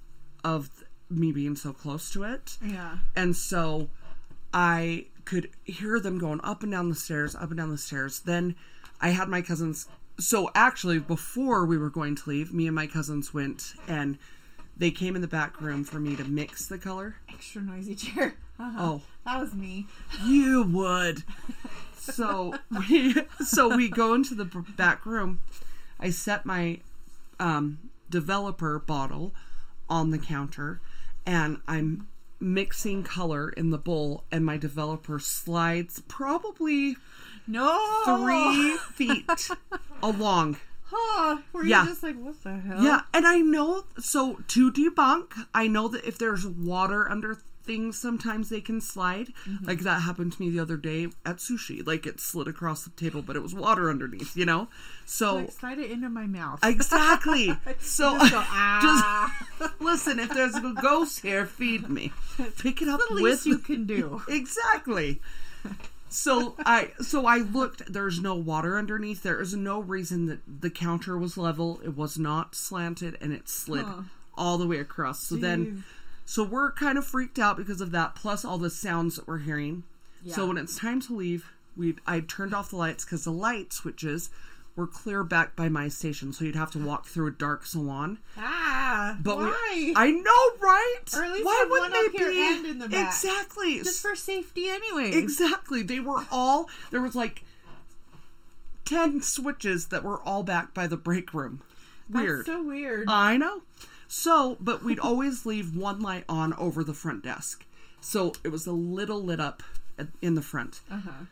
of me being so close to it. yeah. And so I could hear them going up and down the stairs, up and down the stairs. Then I had my cousins. So actually, before we were going to leave, me and my cousins went and they came in the back room for me to mix the color. Extra noisy chair. [laughs] Uh-huh. Oh, That was me. you [laughs] would. So we so we go into the back room. I set my um, developer bottle on the counter, and I'm mixing color in the bowl, and my developer slides probably No. three feet [laughs] along. Huh. You Yeah. just like, what the hell? Yeah, and I know so to debunk, I know that if there's water under things, sometimes they can slide. Like that happened to me the other day at sushi. Like it slid across the table, but it was water underneath. You know, so Like, slide it into my mouth. exactly. [laughs] So [laughs] Just go, ah. just [laughs] listen. If there's a ghost here, feed me. Pick it up the with least you can do. exactly. So I so I looked. There's no water underneath. There is no reason that the counter was level. It was not slanted, and it slid Huh. all the way across. So then, so we're kind of freaked out because of that. Plus all the sounds that we're hearing. So when it's time to leave, we I turned off the lights because the light switches were clear back by my station, so you'd have to walk through a dark salon. Ah, But we- I know, right? Or at least Why wouldn't one up they here be and in the back. exactly? Just for safety, anyway. Exactly. They were all there was like ten switches that were all back by the break room. Weird. That's so weird. I know. So, but we'd always leave one light on over the front desk. So it was a little lit up in the front. uh-huh.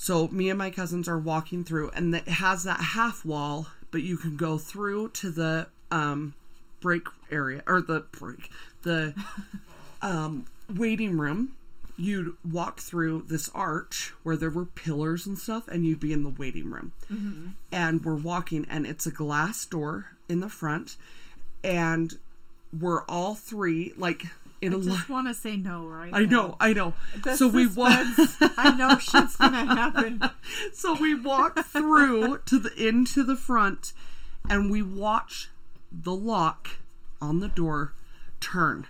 So me and my cousins are walking through, and it has that half wall, but you can go through to the um, break area or the break the [laughs] um, waiting room. You'd walk through this arch where there were pillars and stuff, and you'd be in the waiting room. And we're walking, and it's a glass door in the front, and we're all three like in a line. Just want to say no, right? I know, I know. The so we walk. I know shit's gonna happen. [laughs] So we walk through to the into the front and we watch the lock on the door turn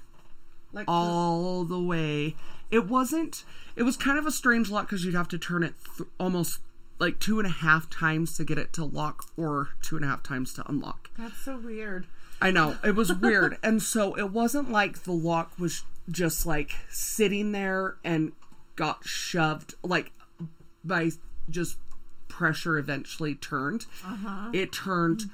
Like all the way. It wasn't it was kind of a strange lock because you'd have to turn it th- almost like two and a half times to get it to lock or two and a half times to unlock. that's so weird. I know it was weird, and so it wasn't like the lock was just like sitting there and got shoved like by just pressure. Eventually turned. Uh-huh. It turned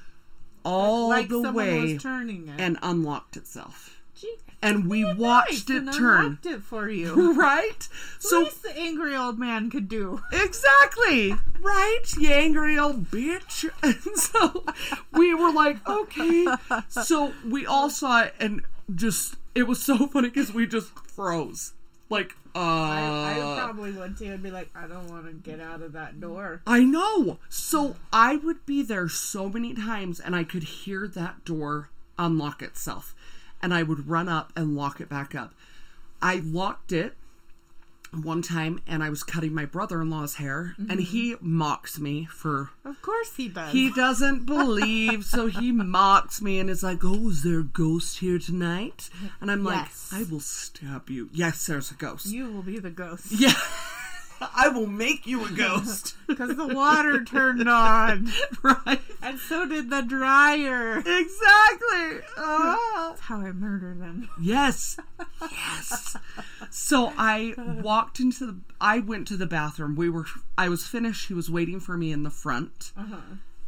all like the way was turning it. and unlocked itself, Gee, and we nice, watched it and turn. it for you. [laughs] Right? So So least the angry old man could do. Exactly. Right? You angry old bitch. [laughs] And so we were like, okay. [laughs] So we all saw it and just, it was so funny because we just froze. Like, uh. I, I probably would too. I'd be like, I don't want to get out of that door. I know. So I would be there so many times and I could hear that door unlock itself. And I would run up and lock it back up. I locked it one time and I was cutting my brother in law's hair and he mocks me for Of course he does. he doesn't believe, so he mocks me and is like, Oh, is there a ghost here tonight? And I'm Yes. like, I will stab you. Yes, there's a ghost. you will be the ghost yeah. [laughs] [laughs] I will make you a ghost. [laughs] because the water turned on, [laughs] right? and so did the dryer. Exactly. Ah. That's how I murdered them. Yes. Yes. So I walked into the I went to the bathroom. We were I was finished. He was waiting for me in the front. Uh-huh.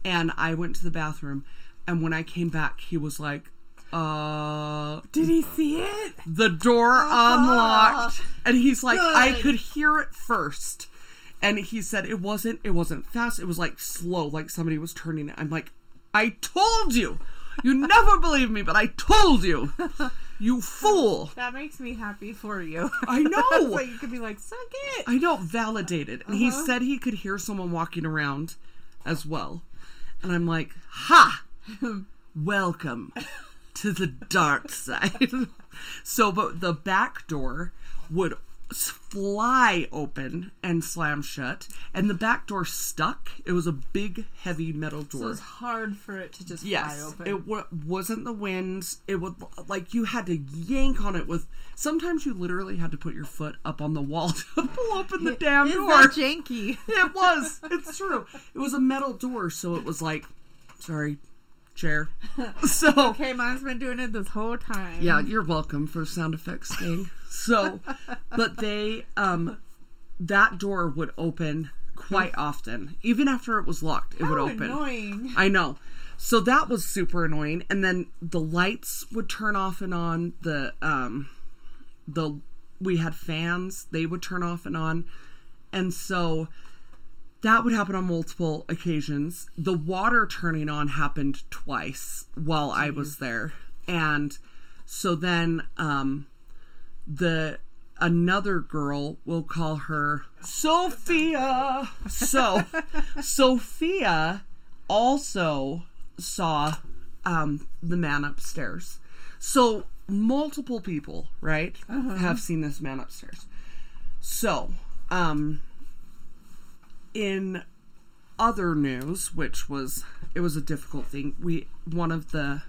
And I went to the bathroom and when I came back he was like, uh Did he see it? the door unlocked and he's like I could hear it first. And he said it wasn't it wasn't fast. It was like slow like somebody was turning it. I'm like, "I told you. You never [laughs] believe me, but I told you. You fool." [laughs] That makes me happy for you. I [laughs] know. so you could be like, suck it. I know, validated. And he Uh-huh. said he could hear someone walking around as well. And I'm like, ha! Welcome to the dark [laughs] side. so, but the back door would fly open and slam shut, and the back door stuck. It was a big, heavy metal So it was hard for it to just fly Yes, open. it w- wasn't the winds. It would like you had to yank on it with. Sometimes you literally had to put your foot up on the wall [laughs] to pull open the damn door. that janky? it was. It's true. It was a metal door, so it was like, sorry, chair. [laughs] So Okay, mine's been doing it this whole time. yeah, you're welcome for sound effects thing. So, [laughs] but they um, that door would open quite often, even after it was locked. It would open. annoying. I know. So that was super annoying. And then the lights would turn off and on. The um the we had fans, they would turn off and on. And so that would happen on multiple occasions. The water turning on happened twice while I was there. And so then um the another girl we'll call her Sophia. So [laughs] Sophia also saw um the man upstairs. So multiple people, right, have seen this man upstairs. So, um in other news, which was it was a difficult thing, we one of the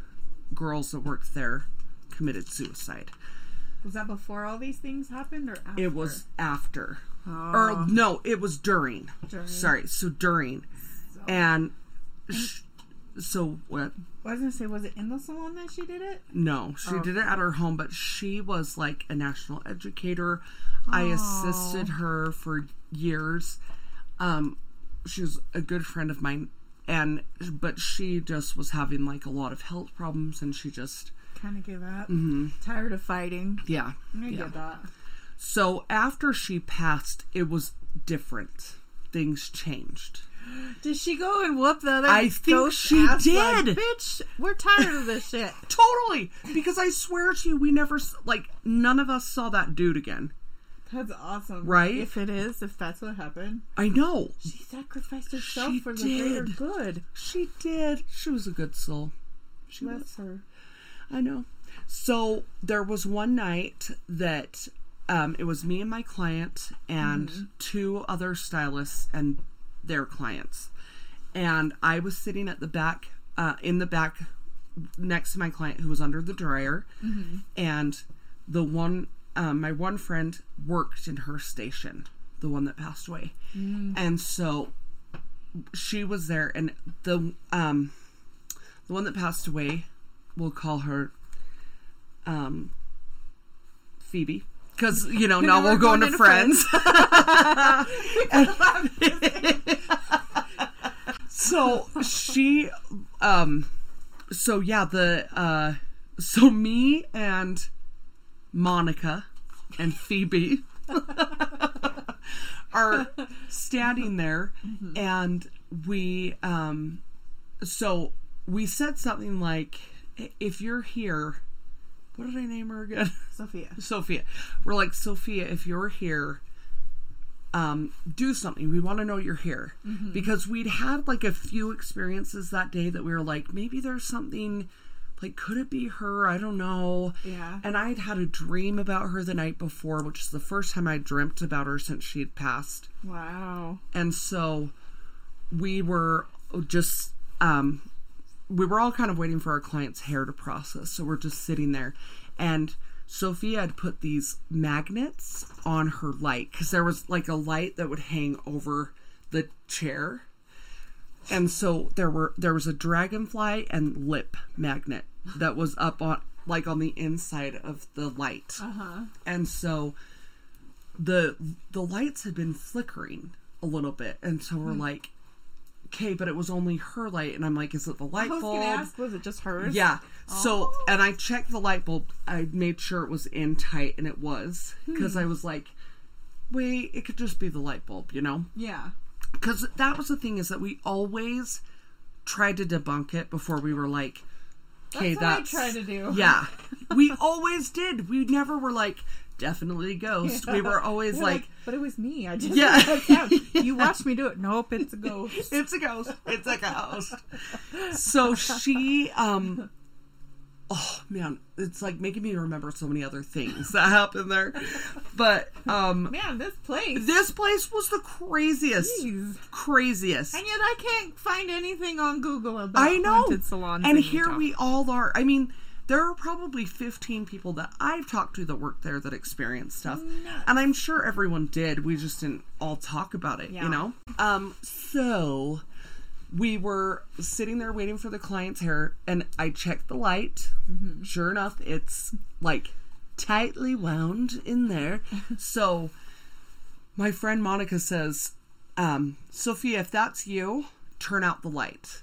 girls that worked there committed suicide. Was that before all these things happened or after? It was after. Oh. Or no, it was during. During. Sorry, so during. And sh- so what? I was gonna say, was it in the salon that she did it? No, she Oh. did it at her home, but she was like a national educator. I oh. assisted her for years. Um, she was a good friend of mine, and but she just was having like a lot of health problems, and she just Kind of gave up. Mm-hmm. Tired of fighting. yeah. I yeah. get that. So after she passed, it was different. Things changed. [gasps] Did she go and whoop the other? I think she ass, like, did. Bitch, we're tired of this shit. [laughs] Totally, because I swear to you, we never like none of us saw that dude again. That's awesome, Right? If it is, if that's what happened, I know she sacrificed herself She for the greater good. she did. She was a good soul. She was. Her. I know. So there was one night that um, it was me and my client and two other stylists and their clients, and I was sitting at the back, uh, in the back, next to my client who was under the dryer, and the one, um, my one friend worked in her station, the one that passed away, and so she was there, and the um, the one that passed away, we'll call her um Phoebe. Because, you know, now we're we'll [laughs] go going into into friends. [laughs] so she um so yeah, the uh so me and Monica and Phoebe [laughs] are standing there and we um so we said something like if you're here what did I name her again? [laughs] Sophia. Sophia. We're like, Sophia, if you're here, um, do something. We want to know you're here. Because we'd had like a few experiences that day that we were like, maybe there's something like could it be her? I don't know. Yeah. And I'd had a dream about her the night before, which is the first time I dreamt about her since she had passed. Wow. And so we were just um we were all kind of waiting for our client's hair to process. So we're just sitting there and Sophia had put these magnets on her light cuz there was like a light that would hang over the chair. And so there were there was a dragonfly and lip magnet that was up on like on the inside of the light. Uh-huh. And so the the lights had been flickering a little bit and so we're like okay but it was only her light and i'm like is it the light I was bulb gonna ask, was it just hers? yeah so Oh. and i checked the light bulb i made sure it was in tight and it was because Hmm. i was like wait it could just be the light bulb you know Yeah. because that was the thing is that we always tried to debunk it before we were like okay That's what I try to do. [laughs] yeah we always did we never were like definitely ghost we were always You're like but it was me. I just Yeah. [laughs] [laughs] yeah. You watched me do it. Nope, it's a ghost. it's a ghost. It's a ghost. So she, um, oh man, it's like making me remember so many other things that happened there. But um, Man, this place. this place was the craziest, Jeez. craziest. And yet I can't find anything on Google about it. I know. haunted salons. and here Utah. we all are. I mean, there are probably 15 people that I've talked to that work there that experienced stuff. And I'm sure everyone did. We just didn't all talk about it, Yeah. you know? Um, so we were sitting there waiting for the client's hair, and I checked the light. Mm-hmm. Sure enough, it's like tightly wound in there. [laughs] so my friend Monica says, um, Sophia, if that's you, turn out the light.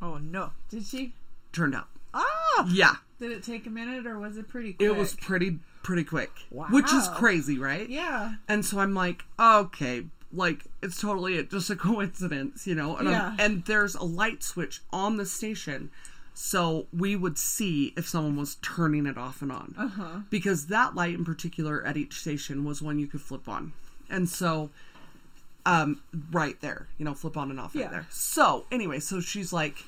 Oh no! Did she? Turned out. Oh! Yeah. Did it take a minute or was it pretty? quick? It was pretty pretty quick. Wow. Which is crazy, right? Yeah. And so I'm like, okay, like it's totally just a [laughs] coincidence, you know. And, Yeah. and there's a light switch on the station, so we would see if someone was turning it off and on. Uh-huh. Because that light in particular at each station was one you could flip on, and so, um, right there, you know, flip on and off Yeah. right there. So anyway, so she's like,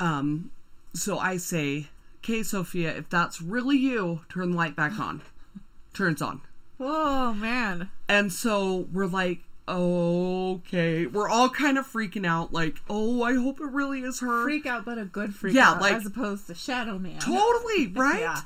um, so I say, okay, Sophia, if that's really you, turn the light back on. [laughs] Turns on. Oh man. And so we're like, okay. We're all kind of freaking out, like, oh, I hope it really is her. Freak out, but a good freak Yeah, out, like- as opposed to Shadow Man. Totally, [laughs] right? Yeah.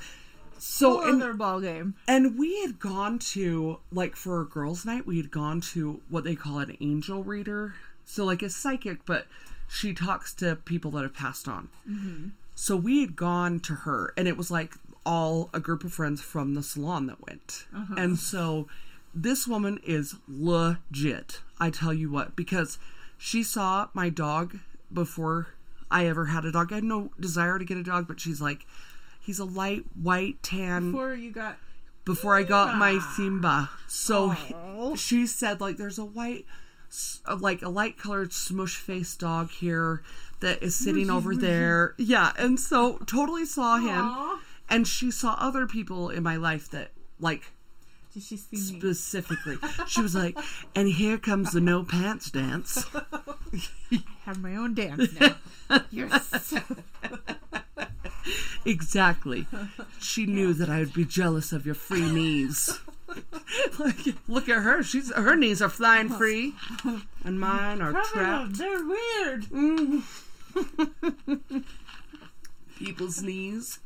So Whole and ball game. and we had gone to like for a girls' night, we had gone to what they call an angel reader. So like a psychic, but she talks to people that have passed on. Mm-hmm. So we had gone to her, and it was like all a group of friends from the salon that went. Uh-huh. And so this woman is legit. I tell you what, because she saw my dog before I ever had a dog. I had no desire to get a dog, but she's like, he's a light white tan Before you got before I got my Simba. So he- she said like there's a white uh, like a light colored smush faced dog here that is sitting over there. Yeah, and so totally saw him. Aw. And she saw other people in my life that like Did she see specifically. She was like, "And here comes the no pants dance." I [laughs] have my own dance now. [laughs] yes. [laughs] Exactly. She knew that I would be jealous of your free knees. like, look at her. She's her knees are flying free, and mine are trapped. They're weird. People's knees.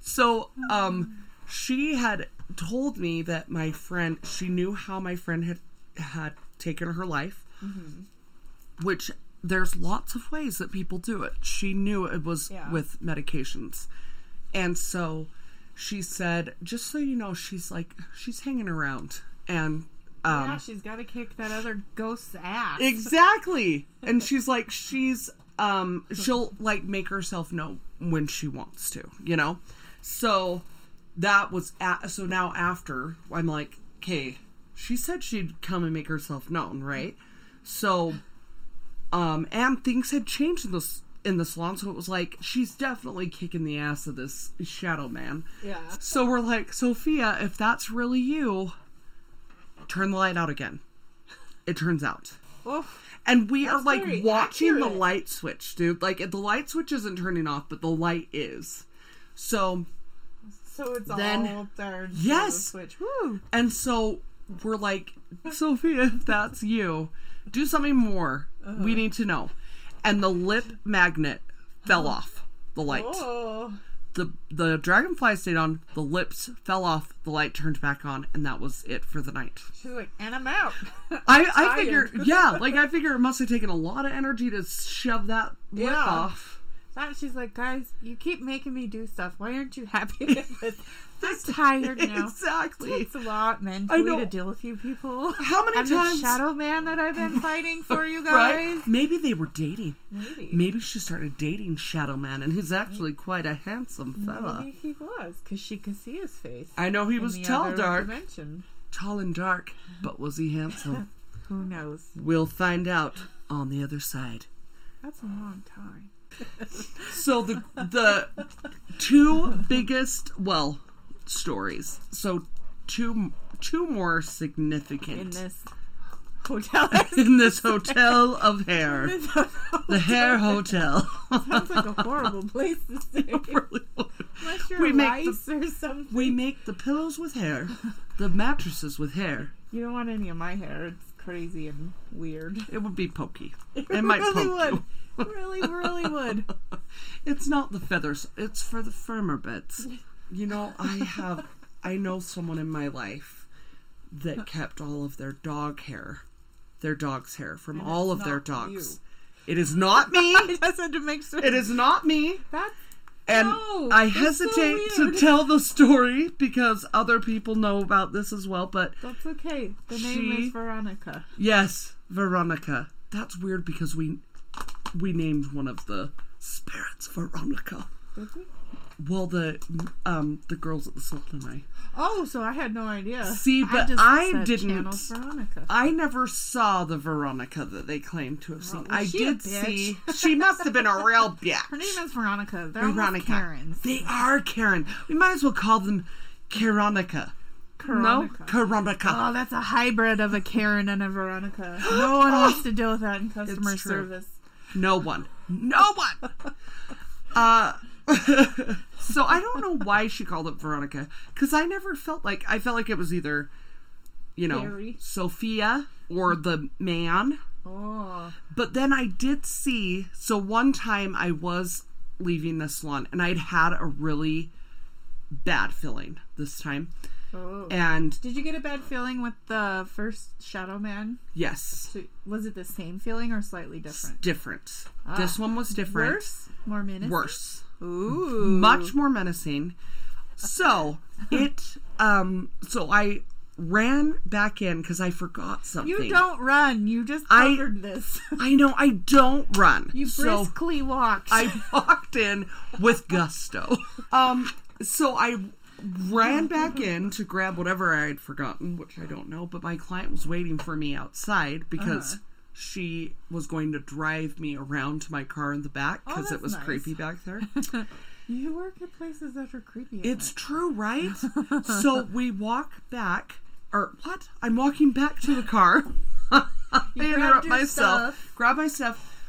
So, um, she had told me that my friend. She knew how my friend had had taken her life, which there's lots of ways that people do it. She knew it was Yeah. with medications. And so she said, just so you know, she's like, she's hanging around. And, um, yeah, she's got to kick that other ghost's ass. exactly. And she's like, she's, um, she'll like make herself know when she wants to, you know? So that was, a- so now after, I'm like, okay, she said she'd come and make herself known, right? So, um, and things had changed in the in the salon, so it was like she's definitely kicking the ass of this shadow man. yeah. So we're like, Sophia, if that's really you, turn the light out again. It turns out. Oh, And we are like watching the light switch, dude. Like the light switch isn't turning off, but the light is. So so it's Then- all and Yes. Switch. Woo. and so we're like, Sophia, if that's you, do something more. Uh-huh. We need to know. And the lip magnet fell off the light. Oh. the the dragonfly stayed on the lips fell off the light turned back on and that was it for the night She's like, and I'm out. [laughs] i i figure yeah like i figure it must have taken a lot of energy to shove that lip Yeah. off That she's like, guys, you keep making me do stuff. Why aren't you happy [laughs] with it? I'm tired now. exactly It's a lot mentally know. to deal with you people. How many I'm times- the shadow man that I've been fighting for [laughs] you guys. right maybe they were dating Maybe. maybe she started dating shadow man and he's actually quite a handsome fella Maybe he was, because she could see his face. i know he was tall dark Dimension. tall and dark but was he handsome [laughs] Who knows? we'll find out on the other side That's a long time. So the the two biggest well stories. So two two more significant In this hotel. [laughs] in this hotel of hair, the Hair Hotel. sounds like a horrible place to [laughs] stay. Really. Unless you're We make the- or something. we make the pillows with hair, the mattresses with hair. You don't want any of my hair. It's crazy and weird. It would be pokey. [laughs] It, It might really poke would. really, really would. [laughs] It's not the feathers. It's for the firmer bits. You know, I have I know someone in my life that [laughs] kept all of their dog hair, their dog's hair from And all of their dogs. It is not me. I just had to make sure. It is not me. That's And No, I that's so hesitate to tell the story because other people know about this as well, but that's okay. The name She- is Veronica. yes, Veronica. That's weird because we we named one of the spirits Veronica. Did we? Well, the um the girls at the Sultan Eye. Oh, so I had no idea. See, I but just I didn't- Veronica. I never saw the Veronica that they claim to have seen. was I did see. She must have been a real [laughs] bitch. Her name is Veronica. They're Veronica. Karens. They are Karen. We might as well call them Karonica. No. Karonica. Oh, that's a hybrid of a Karen and a Veronica. [gasps] No one wants to deal with that in customer service. No one. No one. [laughs] uh [laughs] so I don't know why she called it Veronica cuz I never felt like I felt like it was either you know. Sophia or the man. Oh, But then I did see so one time I was leaving the salon and I'd had a really bad feeling this time. Oh. And Did you get a bad feeling with the first Shadow Man? yes, So, was it the same feeling or slightly different? different. Ah. This one was different. Worse? More menacing? Worse. Ooh. Much more menacing. So it um so I ran back in because I forgot something. You don't run. You just I- covered this. I know I don't run. You so briskly walked. I walked in with gusto. Um, so I ran back in to grab whatever I had forgotten, which I don't know, but my client was waiting for me outside because Uh-huh. She was going to drive me around to my car in the back Oh, because it was nice. creepy back there. [laughs] you work at places that are creepy. It's true, right? [laughs] so we walk back, or what? I'm walking back to the car. [laughs] I interrupt grabbed myself, stuff. grab my stuff,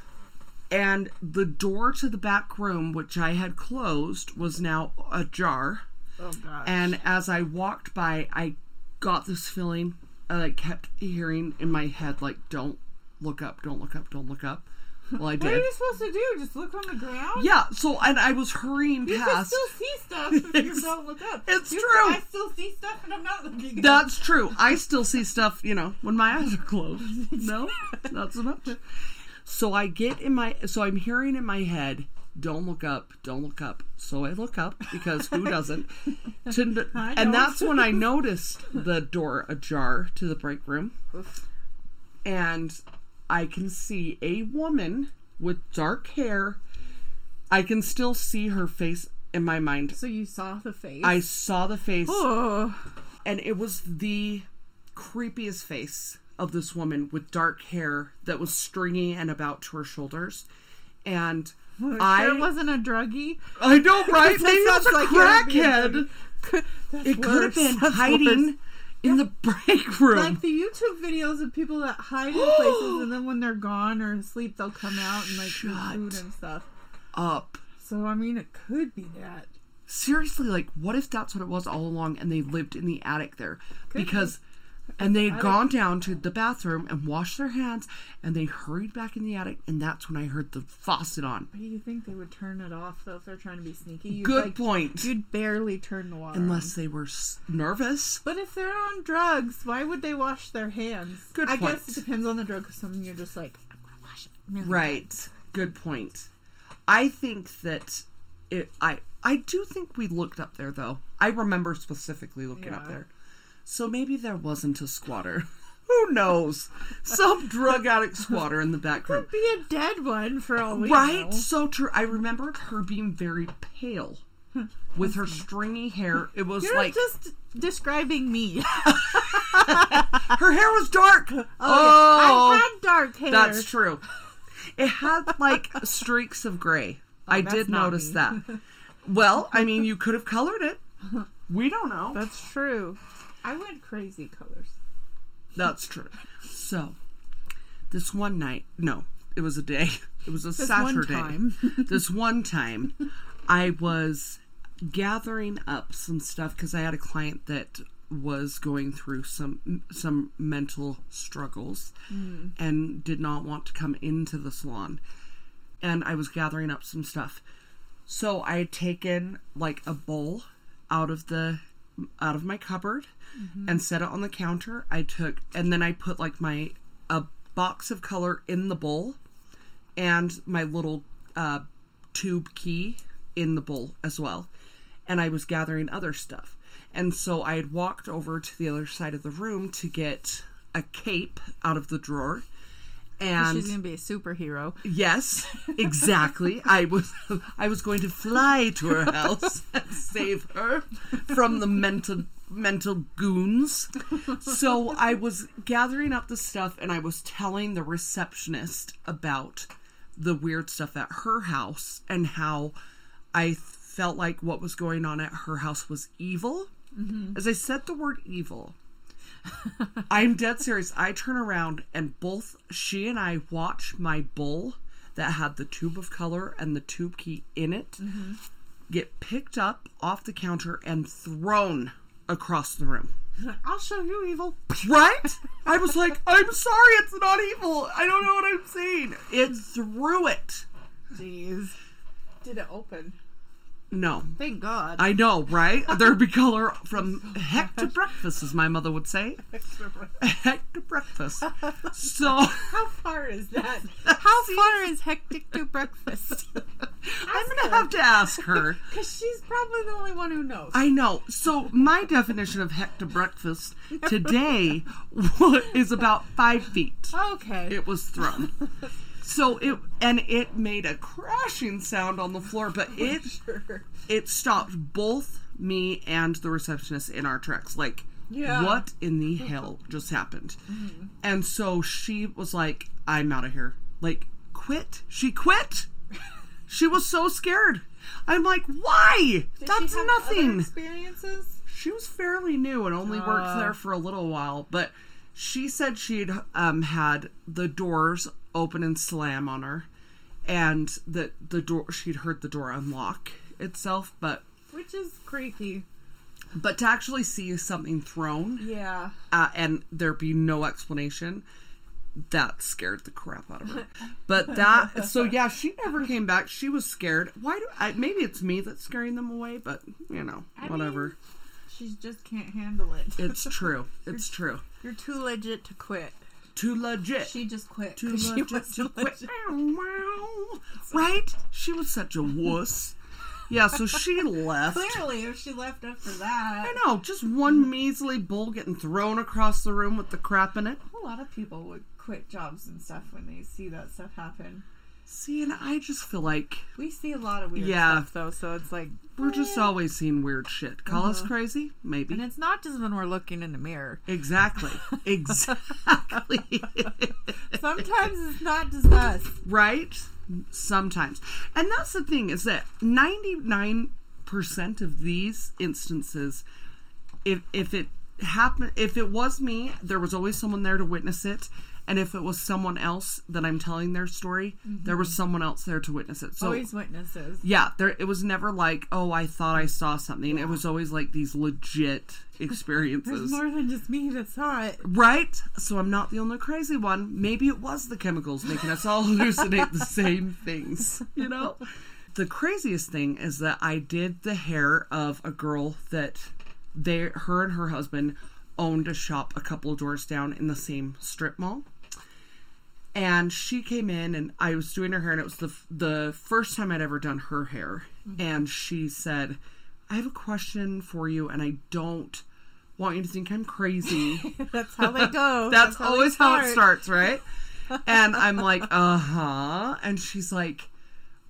and the door to the back room, which I had closed, was now ajar. Oh gosh. And as I walked by, I got this feeling. I kept hearing in my head, like, "Don't look up, don't look up, don't look up." [laughs] Well, I did. what are you supposed to do? Just look on the ground? Yeah. So, and I was hurrying You can past. still see stuff if you [laughs] don't look up. it's You- true. I still see stuff and I'm not looking. up. That's true. I still see stuff, you know, when my eyes are closed. [laughs] No, not so much. So I get in my, so I'm hearing in my head, don't look up, don't look up. So I look up because who doesn't? To, and that's when I noticed the door ajar to the break room. Oof. And I can see a woman with dark hair. I can still see her face in my mind. So you saw the face. I saw the face Oh. and it was the creepiest face of this woman with dark hair that was stringy and about to her shoulders. And I, Sure wasn't a druggie. I know, right? [laughs] Maybe sounds a like crackhead. [laughs] That's It could have been That's hiding worse. In the [laughs] break room. Like the YouTube videos of people that hide in places and then when they're gone or asleep, they'll come out and like eat food and stuff. Up. So, I mean, it could be that. Seriously, like, what if that's what it was all along and they lived in the attic there? Could because. And they had gone down to the bathroom and washed their hands, and they hurried back in the attic, and that's when I heard the faucet on. But do you think they would turn it off though if they're trying to be sneaky? You'd, Good like, point. You'd barely turn the water Unless on. they were s- nervous. But if they're on drugs, why would they wash their hands? Good point. I point. guess it depends on the drug. some you're just like, I'm gonna wash it. Right. times. Good point. I think that it. I I do think we looked up there though. I remember specifically looking up there. So maybe there wasn't a squatter. [laughs] Who knows? Some drug addict squatter in the background. Could be a dead one for all we Right? know. So true. I remembered her being very pale. [laughs] With her stringy hair. It was You're like just describing me. [laughs] her hair was dark. Oh, Oh, I had dark hair. That's true. It had like streaks of gray. Oh, I Oh, that's did notice me. that. Well, I mean, you could have colored it. We don't know. That's true. I went crazy colors. That's true. So, this one night, no, it was a day. It was a This one Saturday. time. [laughs] this one time, I was gathering up some stuff because I had a client that was going through some some mental struggles Mm. and did not want to come into the salon and I was gathering up some stuff so I had taken like a bowl out of the out of my cupboard Mm-hmm. and set it on the counter I took and then I put like my a box of color in the bowl and my little uh, tube key in the bowl as well. And I was gathering other stuff. And so I had walked over to the other side of the room to get a cape out of the drawer. And She's gonna be a superhero. yes, exactly. [laughs] I was I was going to fly to her house [laughs] and save her from the mental mental goons. So I was gathering up the stuff and I was telling the receptionist about the weird stuff at her house and how I felt like what was going on at her house was evil. Mm-hmm. As I said the word evil, I'm dead serious. I turn around and both she and I watch my bowl that had the tube of color and the tube key in it mm-hmm. get picked up off the counter and thrown across the room. [laughs] I'll show you evil. Right? I was like, I'm sorry, it's not evil. I don't know what I'm saying. It threw it. Jeez. Did it open? No. Thank God. I know, right? [laughs] There'd be color from heck to breakfast, as my mother would say. Heck to breakfast. [laughs] So How far is that? [laughs] How far is hectic to breakfast? I'm gonna have to ask her. Because she's probably the only one who knows. I know. So my definition of heck to breakfast today is about five feet. Okay. It was thrown. So it and it made a crashing sound on the floor, but it Sure. it stopped both me and the receptionist in our tracks. Like, Yeah. Mm-hmm. what in the hell just happened? And so she was like, I'm out of here. Like, quit. She quit. [laughs] she was so scared. I'm like, why? Did That's she have Other nothing. experiences? She was fairly new and only worked Uh. there for a little while, but she said she'd um, had the doors open and slam on her, and that the door she'd heard the door unlock itself, but Which is creepy. but to actually see something thrown Yeah. uh, and there be no explanation that scared the crap out of her but that [laughs] so yeah she never came back she was scared why do i maybe it's me that's scaring them away but you know I whatever mean, She just can't handle it. it's [laughs] true it's true You're too legit to quit. Too legit She just quit. Too she legit to wasn't quit legit. Meow, right she was such a wuss yeah so she [laughs] left Clearly, if she left after that, I know, just one measly bowl getting thrown across the room with the crap in it. a lot of people would quit jobs and stuff when they see that stuff happen. See, and I just feel like We see a lot of weird Yeah. stuff though, so it's like we're just eh. always seeing weird shit. Call us uh-huh. crazy? Maybe. and it's not just when we're looking in the mirror. Exactly. [laughs] Exactly. Sometimes it's not just us. right? Sometimes. And that's the thing is that 99% of these instances if if it happened if it was me, there was always someone there to witness it. And if it was someone else that I'm telling their story, there was mm-hmm. someone else there to witness it. So Always witnesses. Yeah, there it was never like, oh, I thought I saw something. It was always like these legit [laughs] experiences. There's more than just me that saw it. Right? So I'm not the only crazy one. Maybe it was the chemicals making us all [laughs] hallucinate the same things, you know? The craziest thing is that I did the hair of a girl that they her and her husband owned a shop a couple of doors down in the same strip mall. And she came in and I was doing her hair and it was the the first time I'd ever done her hair and she said, "I have a question for you and I don't want you to think I'm crazy." [laughs] That's how they go. [laughs] That's, they always how it starts, right? and I'm like, [laughs] uh huh. And she's like,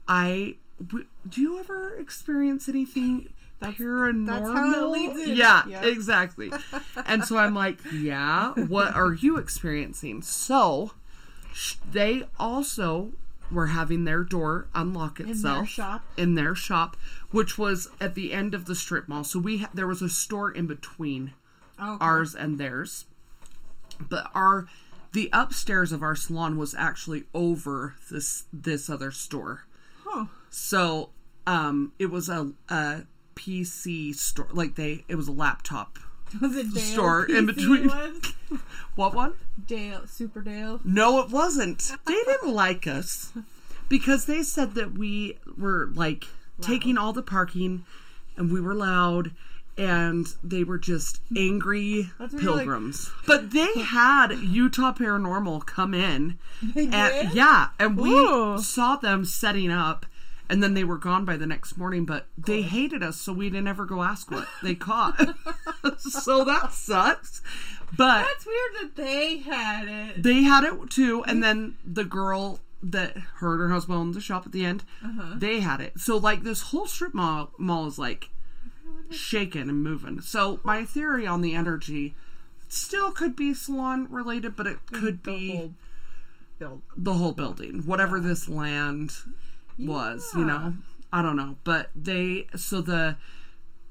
I. W- do you ever experience anything paranormal? that's how it leads in. Yeah, Yeah. exactly. and so I'm like, yeah. What are you experiencing? So they also were having their door unlock itself in their shop? in their shop, which was at the end of the strip mall. So we ha- there was a store in between Okay. ours and theirs. But our the upstairs of our salon was actually over this this other store. Huh. So um it was a a PC store like they it was a laptop. [laughs] Was it Dale Store in between. one? [laughs] What one? Dale, Super Dale. No, it wasn't. [laughs] They didn't like us because they said that we were like taking all the parking and we were loud and they were just angry you're like- pilgrims. but they had Utah Paranormal come in. They And, did? yeah, and we Ooh. saw them setting up and then they were gone by the next morning, but they hated us, so we didn't ever go ask what they caught. [laughs] so that sucks. But That's weird that they had it. they had it too, and mm-hmm. then the girl that her and her husband owned the shop at the end, uh-huh. they had it. So like this whole strip mall mall is like shaking and moving. So my theory on the energy still could be salon related, but it could The be whole build. the whole building, whatever this land was, you know. I don't know, but they so the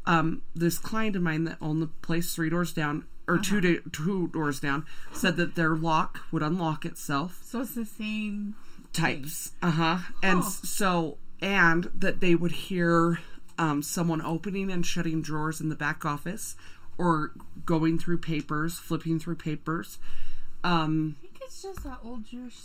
um this client of mine that owned the place three doors down or two da- two doors down said that their lock would unlock itself So it's the same. types. Uh-huh. And Huh. so and that they would hear um someone opening and shutting drawers in the back office or going through papers, flipping through papers. Um I think it's just that old Jewish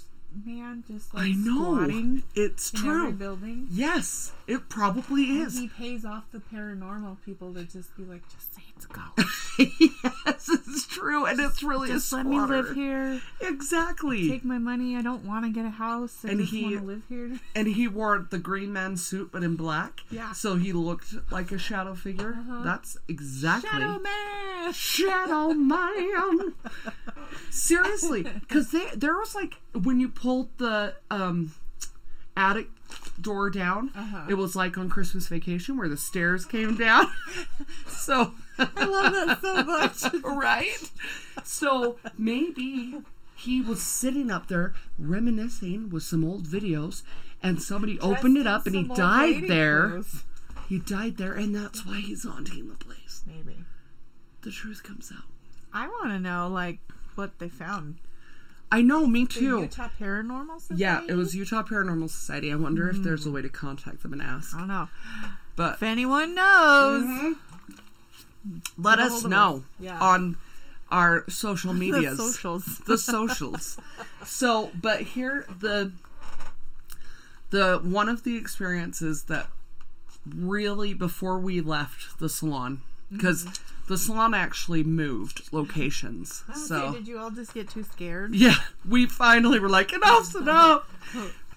man just like I know. It's true. building? Yes, it probably And is. He pays off the paranormal people to just be like, just say it's a ghost. [laughs] yes, it's true, and it's really Just a let me live here. Exactly. Take my money. I don't want to get a house. I And just he- want to live here. [laughs] and he wore the green man suit, but in black. Yeah. So he looked like a shadow figure. Uh-huh. That's exactly Shadow man. Shadow Man. [laughs] Seriously, because they there was like when you pulled the um, attic door down, Uh-huh. it was like on Christmas Vacation where the stairs came down. [laughs] so, I love that so much. [laughs] right? So maybe he was sitting up there reminiscing with some old videos, and somebody opened it up and he died there. clothes. He died there, and that's why he's haunting the place. Maybe. The truth comes out. I want to know like what they found. I know, me The too. Utah Paranormal Society. Yeah, it was Utah Paranormal Society. I wonder if there's a way to contact them and ask. I don't know. But If anyone knows, Mhm. let us know. Yeah. on our social [laughs] medias. the socials. [laughs] the socials. So, but here the the one of the experiences that really before we left the salon because the salon actually moved locations. So did you all just get too scared? yeah, we finally were like enough's enough.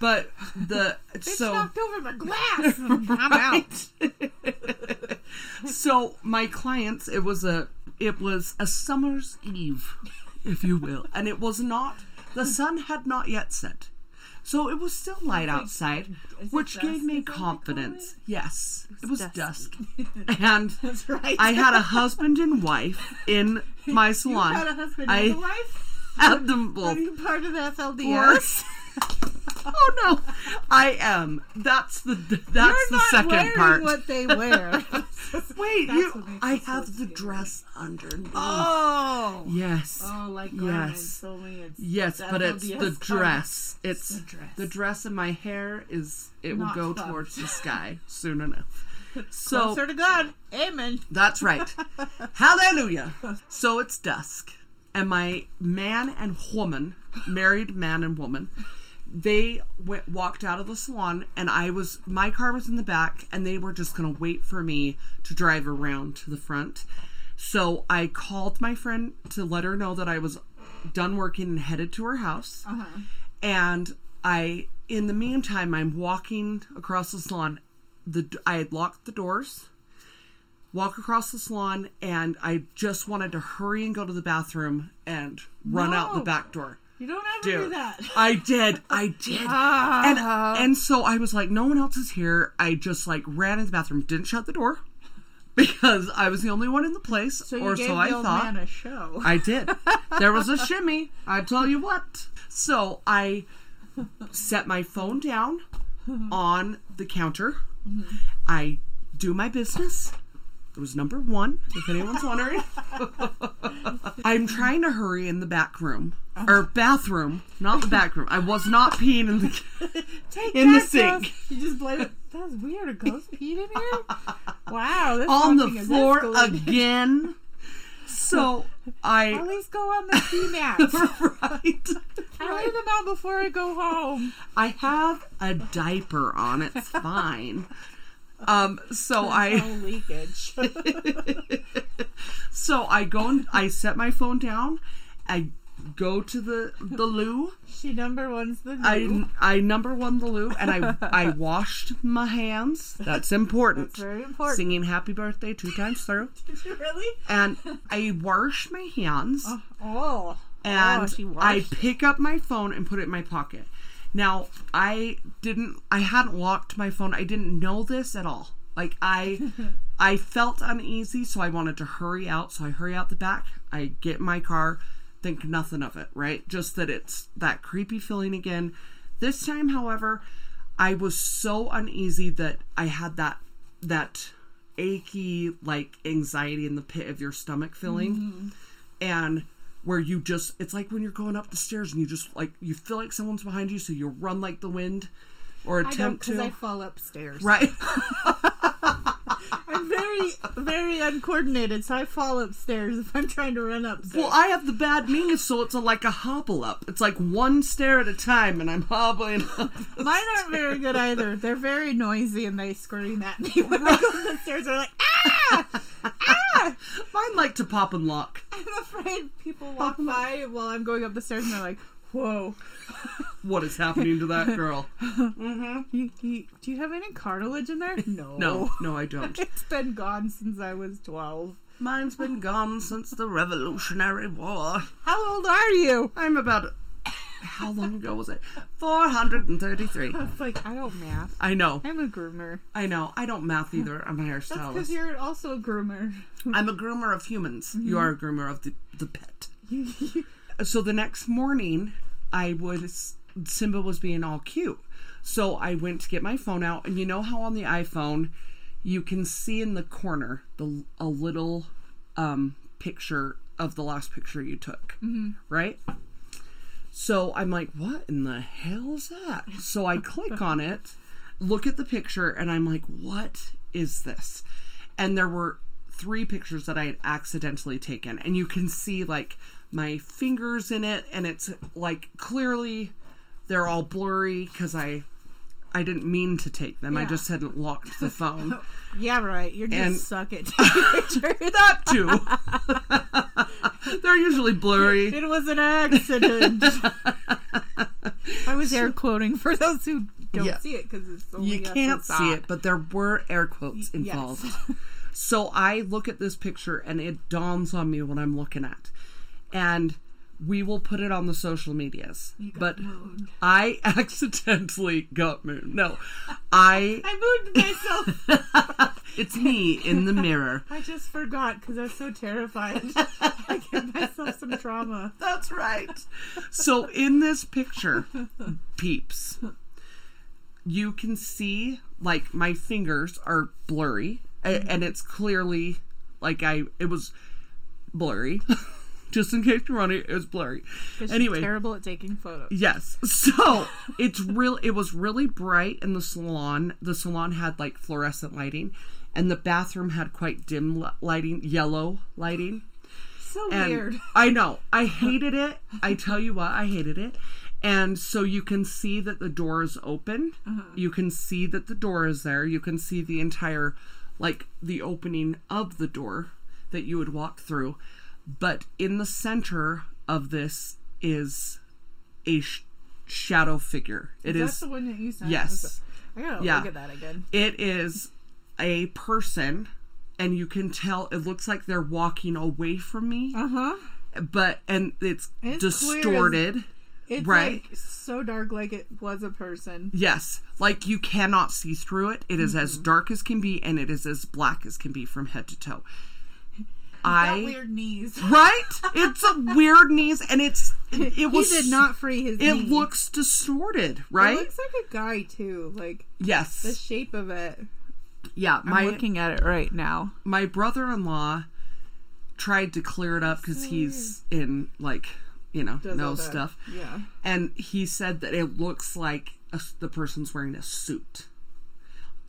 But the [laughs] Bitch so knocked over the glass. I'm out. [laughs] [laughs] so my clients it was a it was a summer's eve if you will and it was not the sun had not yet set so it was still light outside is which gave me is that what they call confidence. Yes it was dusk [laughs] and [laughs] That's right. i had a husband and wife in [laughs] my You salon. had a husband I and a wife. had them both. Are you part of the FLDS? [laughs] oh no i am that's the that's You're the not second part what they [laughs] wear. wait you i have the dress underneath oh. yes Oh, like Yes. Only Yes, but it's the dress. It's the dress. the dress in my hair is it will go fun. towards the [laughs] sky soon enough. So Closer to God. Amen. that's right. Hallelujah. So it's dusk, and my man and woman, married man and woman, they went, walked out of the salon, and I was my car was in the back, and they were just gonna wait for me to drive around to the front. So I called my friend to let her know that I was done working and headed to her house. Uh-huh. And I, in the meantime, I'm walking across the salon. The I had locked the doors. Walk across the salon, and I just wanted to hurry and go to the bathroom and run out the back door. You don't ever do that. I did. I did. Ah. And and so I was like, no one else is here. I just like ran in the bathroom, didn't shut the door [laughs] because I was the only one in the place, So you or so I thought. a show. I did. [laughs] There was a shimmy. I tell you what. So I set my phone down on the counter. I do my business. It was number one, if anyone's wondering. [laughs] I'm trying to hurry in the back room. Or uh-huh. bathroom, not the back room. I was not peeing in the [laughs] [laughs] Take in the that, sink. Gus. You just blame it. That was weird. A ghost peed in here? Wow. This on the floor again. So I At least go on the pee mat. right. I lay them out before I go home. I have a diaper on. It's fine. Um, so [laughs] I No leakage. [laughs] so I go and I set my phone down. I go to the the loo. she number one's the I. I number one the loo, and I I [laughs] washed my hands. That's important. That's very important. Singing happy birthday two times through, Did you really? and I wash my hands. Oh. and oh, I pick up my phone and put it in my pocket. Now, I didn't I hadn't locked my phone. I didn't know this at all. Like I [laughs] I felt uneasy, so I wanted to hurry out. So I hurry out the back. I get in my car, think nothing of it, right? Just that it's that creepy feeling again. This time, however, I was so uneasy that I had that that achy like anxiety in the pit of your stomach feeling mm-hmm. and where you just it's like when you're going up the stairs and you just like you feel like someone's behind you so you run like the wind or I don't attempt to I fall upstairs. right [laughs] I'm very, very uncoordinated, so I fall upstairs if I'm trying to run upstairs. Well, I have the bad knees, so it's a, like a hobble up. It's like one stair at a time, and I'm hobbling up. Mine aren't very good either. They're very noisy and they scream at me when I go up the stairs. They're like, ah! Ah! Mine like to pop and lock. I'm afraid people walk by while I'm going up the stairs and they're like, whoa. [laughs] What is happening to that girl? Mm-hmm. You, you, do you have any cartilage in there? No. No, no, I don't. [laughs] It's been gone since I was 12. Mine's been gone since the Revolutionary War. How old are you? I'm about. How long ago was it? 433. [laughs] It's like, I don't math. I know. I'm a groomer. I know. I don't math either. I'm a That's because you're also a groomer. I'm a groomer of humans. You mm-hmm. are a groomer of the, the pet. You- you- So the next morning, I was. Simba was being all cute. So I went to get my phone out, and you know how on the iPhone you can see in the corner the a little um, picture of the last picture you took, right? So I'm like, what in the hell is that? So I click on it, look at the picture, and I'm like, what is this? And there were three pictures that I had accidentally taken, and you can see like my fingers in it, and it's like clearly they're all blurry because I I didn't mean to take them. I just hadn't locked the phone. [laughs] yeah, right. You're just And- suck at [laughs] pictures. that too. [laughs] they're usually blurry. It was an accident. I was air quoting for those who don't Yeah. see it because it's you can't see it, but there were air quotes yes. involved. so I look at this picture and it dawns on me what I'm looking at. And we will put it on the social medias. But mooned. I [laughs] accidentally got moon. No. I [laughs] I moved myself. [laughs] it's me in the mirror. I just forgot because I was so terrified. I gave myself some trauma. That's right. So in this picture, peeps, you can see like my fingers are blurry a- mm-hmm. and it's clearly like I it was blurry. Just in case you're it was blurry. Anyway, terrible at taking photos. Yes. [laughs] So it's real. It was really bright in the salon. The salon had like fluorescent lighting, and the bathroom had quite dim lighting, yellow lighting. So And weird. [laughs] I know. I hated it. I tell you what, I hated it. And so you can see that the door is open. Uh-huh. You can see that the door is there. You can see the entire, like, the opening of the door that you would walk through. But in the center of this is a sh- shadow figure. It Is is. the one that you sent? yes. I gotta Yeah. look at that again. It is a person, and you can tell it looks like they're walking away from me Uh huh. but and it's, It's as- distorted. It's Right. like so dark, like it was a person. Yes, like you cannot see through it. It is as Mm-hmm. dark as can be, and it is as black as can be from head to toe. Got I weird knees. [laughs] right, it's a weird knees, and it's it, it was he did not free his. It knee. looks distorted, right? It looks like a guy too. Like yes, the shape of it. yeah. My I'm looking at it right now. my brother-in-law tried to clear it up because he's in like you know Does knows stuff. Yeah. and he said that it looks like a, the person's wearing a suit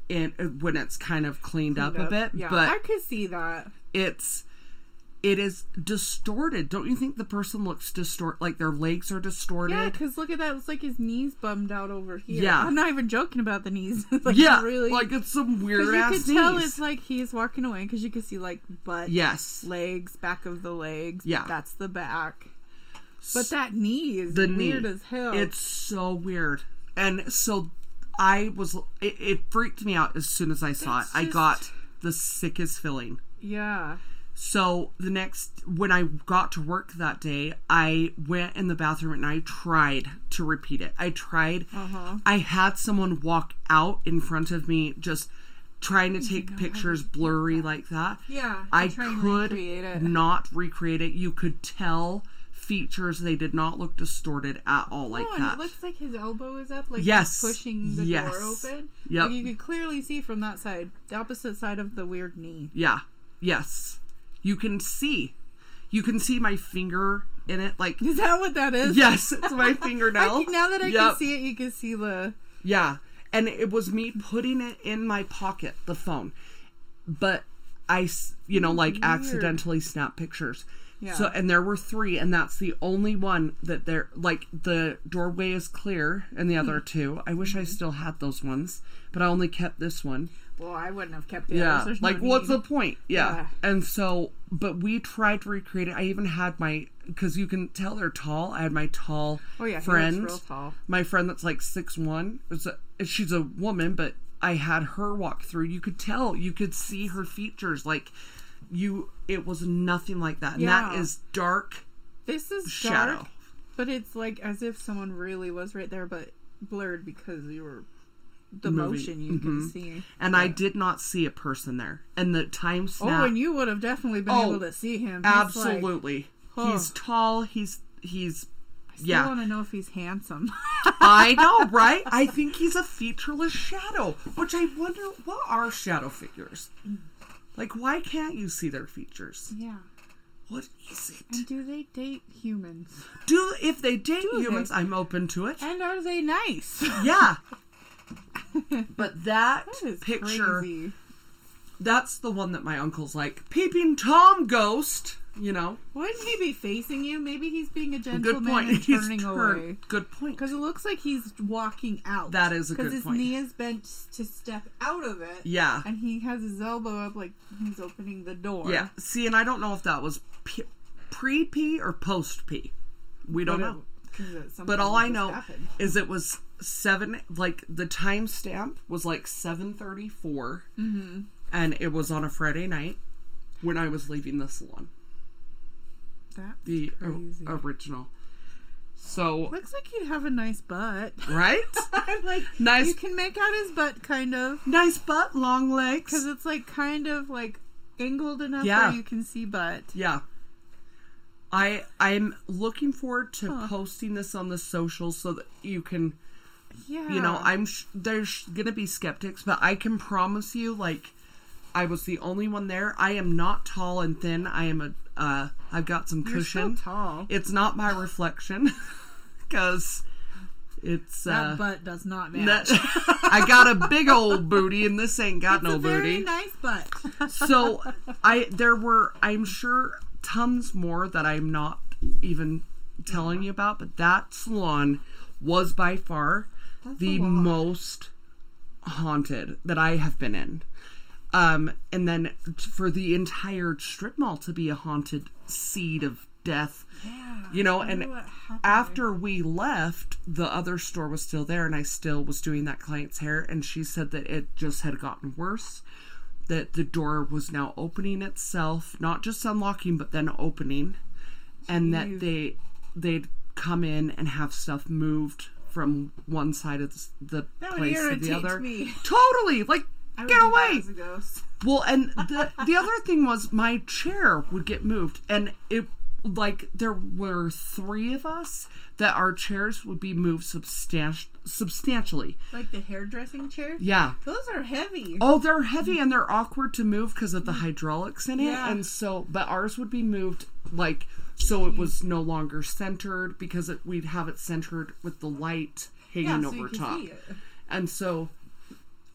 and uh, when it's kind of cleaned, up, a bit Yeah, but I could see that. it's it is distorted don't you think the person looks distorted? like their legs are distorted Yeah, because look at that. It's like his knees bummed out over here. Yeah. I'm not even joking about the knees. [laughs] It's like yeah really. like it's some weird you ass could tell knees. it's like he's walking away because you could see like butt, yes legs, back of the legs. Yeah. that's the back. But that knee is the weird knee. as hell. it's so weird and so i was it, it freaked me out as soon as i saw It's it i got the sickest feeling yeah. So the next, when I got to work that day, I went in the bathroom and I tried to repeat it. I tried. Uh-huh. I had someone walk out in front of me, just trying to take know pictures blurry like that. Yeah. I to try and could recreate it. not recreate it. You could tell features; they did not look distorted at all like oh, and that. it looks like his elbow is up, like Yes. pushing the Yes. door open. Yeah, Like you could clearly see from that side, the opposite side of the weird knee. yeah. Yes. You can see. You can see my finger in it, like. Is that what that is? Yes, it's my [laughs] fingernail. now that I Yep. can see it, you can see the. Yeah. And it was me putting it in my pocket, the phone. but I, you know, like accidentally snap pictures. Yeah. So and there were three, and that's the only one that they're like the doorway is clear, and the hmm. other two. I wish I mm-hmm. still had those ones, but I only kept this one. Well, I wouldn't have kept the Yeah, others. There's no like what's the point? Yeah. Yeah. and so, but we tried to recreate it. I even had my because you can tell they're tall. I had my tall Oh yeah, friend, real tall. my friend that's like six one. It's a, she's a woman, but I had her walk through. You could tell, you could see her features. Like you, it was nothing like that. And that Yeah. is dark This is shadow. dark, but it's like as if someone really was right there, but blurred because you were the Moving. motion you can mm-hmm. see. And I did not see a person there. And the time oh, snap. Oh, and you would have definitely been Oh, able to see him. He's like- absolutely. Huh. He's tall. He's he's. I yeah, want to know if he's handsome. [laughs] I know, [laughs] right? I think he's a featureless shadow, which I wonder what are shadow figures? Like, why can't you see their features? yeah. What is it? And do they date humans? Do if they date Do humans, they? I'm open to it. And are they nice? Yeah. [laughs] [laughs] But that, That picture, crazy. that's the one that my uncle's like, peeping Tom ghost, you know? Wouldn't he be facing you? Maybe he's being a Good gentleman point. and [laughs] He's turning turned. away. Good point. Because it looks like he's walking out. That is a Because good his point. knee is bent to step out of it. Yeah. And he has his elbow up like he's opening the door. Yeah. See, and I don't know if that was pre P or post P. We don't know. But all I know happened. is it was seven. Like the timestamp was like seven mm-hmm. and it was on a Friday night when I was leaving the salon. That's The o- original. So Looks like he'd have a nice butt. right, [laughs] like, Nice- You can make out his butt kind of. nice butt, long legs. Because it's like kind of like angled enough Yeah. where you can see butt. Yeah. I I'm looking forward to Huh. posting this on the socials so that you can Yeah. you know i'm sh- there's gonna be skeptics but i can promise you like i was the only one there i am not tall and thin i am a uh i've got some You're cushion tall. it's not my reflection [laughs] because it's that uh butt does not [laughs] match. that- i got a big old booty and this ain't got it's no a very booty nice butt. so [laughs] i there were i'm sure tons more that i'm not even telling you about but that salon was by far That's the most haunted that i have been in. Um and then for the entire strip mall to be a haunted seed of death yeah. you know and wonder what happened after we left the other store was still there and i still was doing that client's hair and she said that it just had gotten worse that the door was now opening itself not just unlocking but then opening and that they they'd come in and have stuff moved from one side of the, That place to the other me. totally like get away as a ghost. well, and the the other thing was my chair would get moved, and it like there were three of us that our chairs would be moved substanti- substantially. Like the hairdressing chair? Yeah. Those are heavy. Oh, they're heavy and they're awkward to move because of the hydraulics in it, Yeah. and so but ours would be moved like so it was no longer centered because it, we'd have it centered with the light hanging yeah, so over top, see it. and so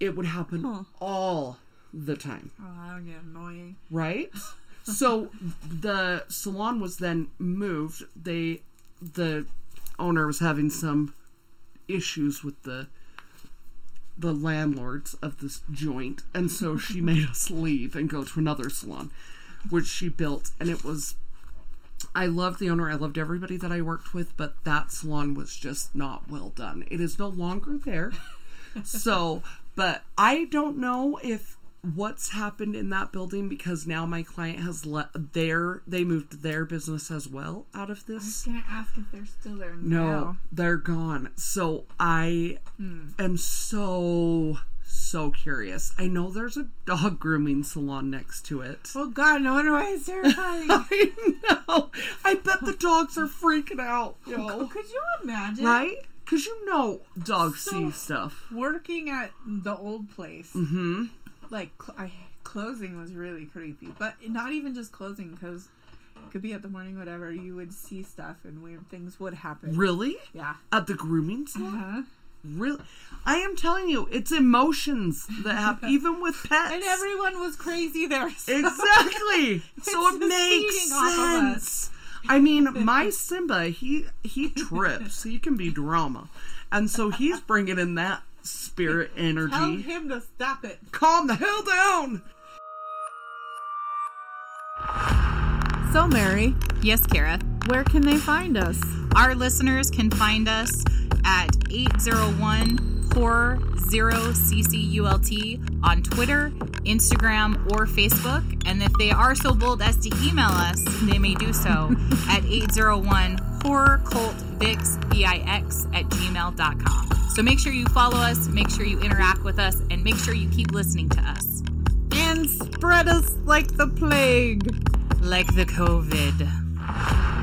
it would happen Huh. all the time. Oh, that would get annoying. right? So the salon was then moved. They the owner was having some issues with the the landlords of this joint, and so she [laughs] made us leave and go to another salon, which she built, and it was. I loved the owner. I loved everybody that I worked with, but that salon was just not well done. It is no longer there. [laughs] so, but I don't know if what's happened in that building because now my client has let their they moved their business as well out of this. I was gonna ask if they're still there No, now. they're gone. So I am so so curious. I know there's a dog grooming salon next to it. Oh God, no wonder why it's terrifying. [laughs] I know. I bet the dogs are freaking out, [laughs] yo. Could you imagine? Right? Because you know dogs So- see stuff. Working at the old place, Mm-hmm. Like cl- I, closing was really creepy, but not even just closing because it could be at the morning, whatever. You would see stuff and weird things would happen. Really? Yeah. At the grooming salon? Uh-huh. really. I am telling you, it's emotions that happen, [laughs] even with pets. And everyone was crazy there. so- Exactly. [laughs] so it makes feeding off of us. sense. I mean, my Simba, he he trips. He can be drama, and so he's bringing in that spirit energy. Tell energy. him to stop it. Calm the hell down. So, Mary, Yes, Kara. where can they find us? Our listeners can find us at 801 40CCULT on Twitter, Instagram, or Facebook. And if they are so bold as to email us, they may do so [laughs] at 801 horror cult vix V-I-X, at gmail.com. So make sure you follow us, make sure you interact with us, and make sure you keep listening to us. And spread us like the plague. Like the COVID.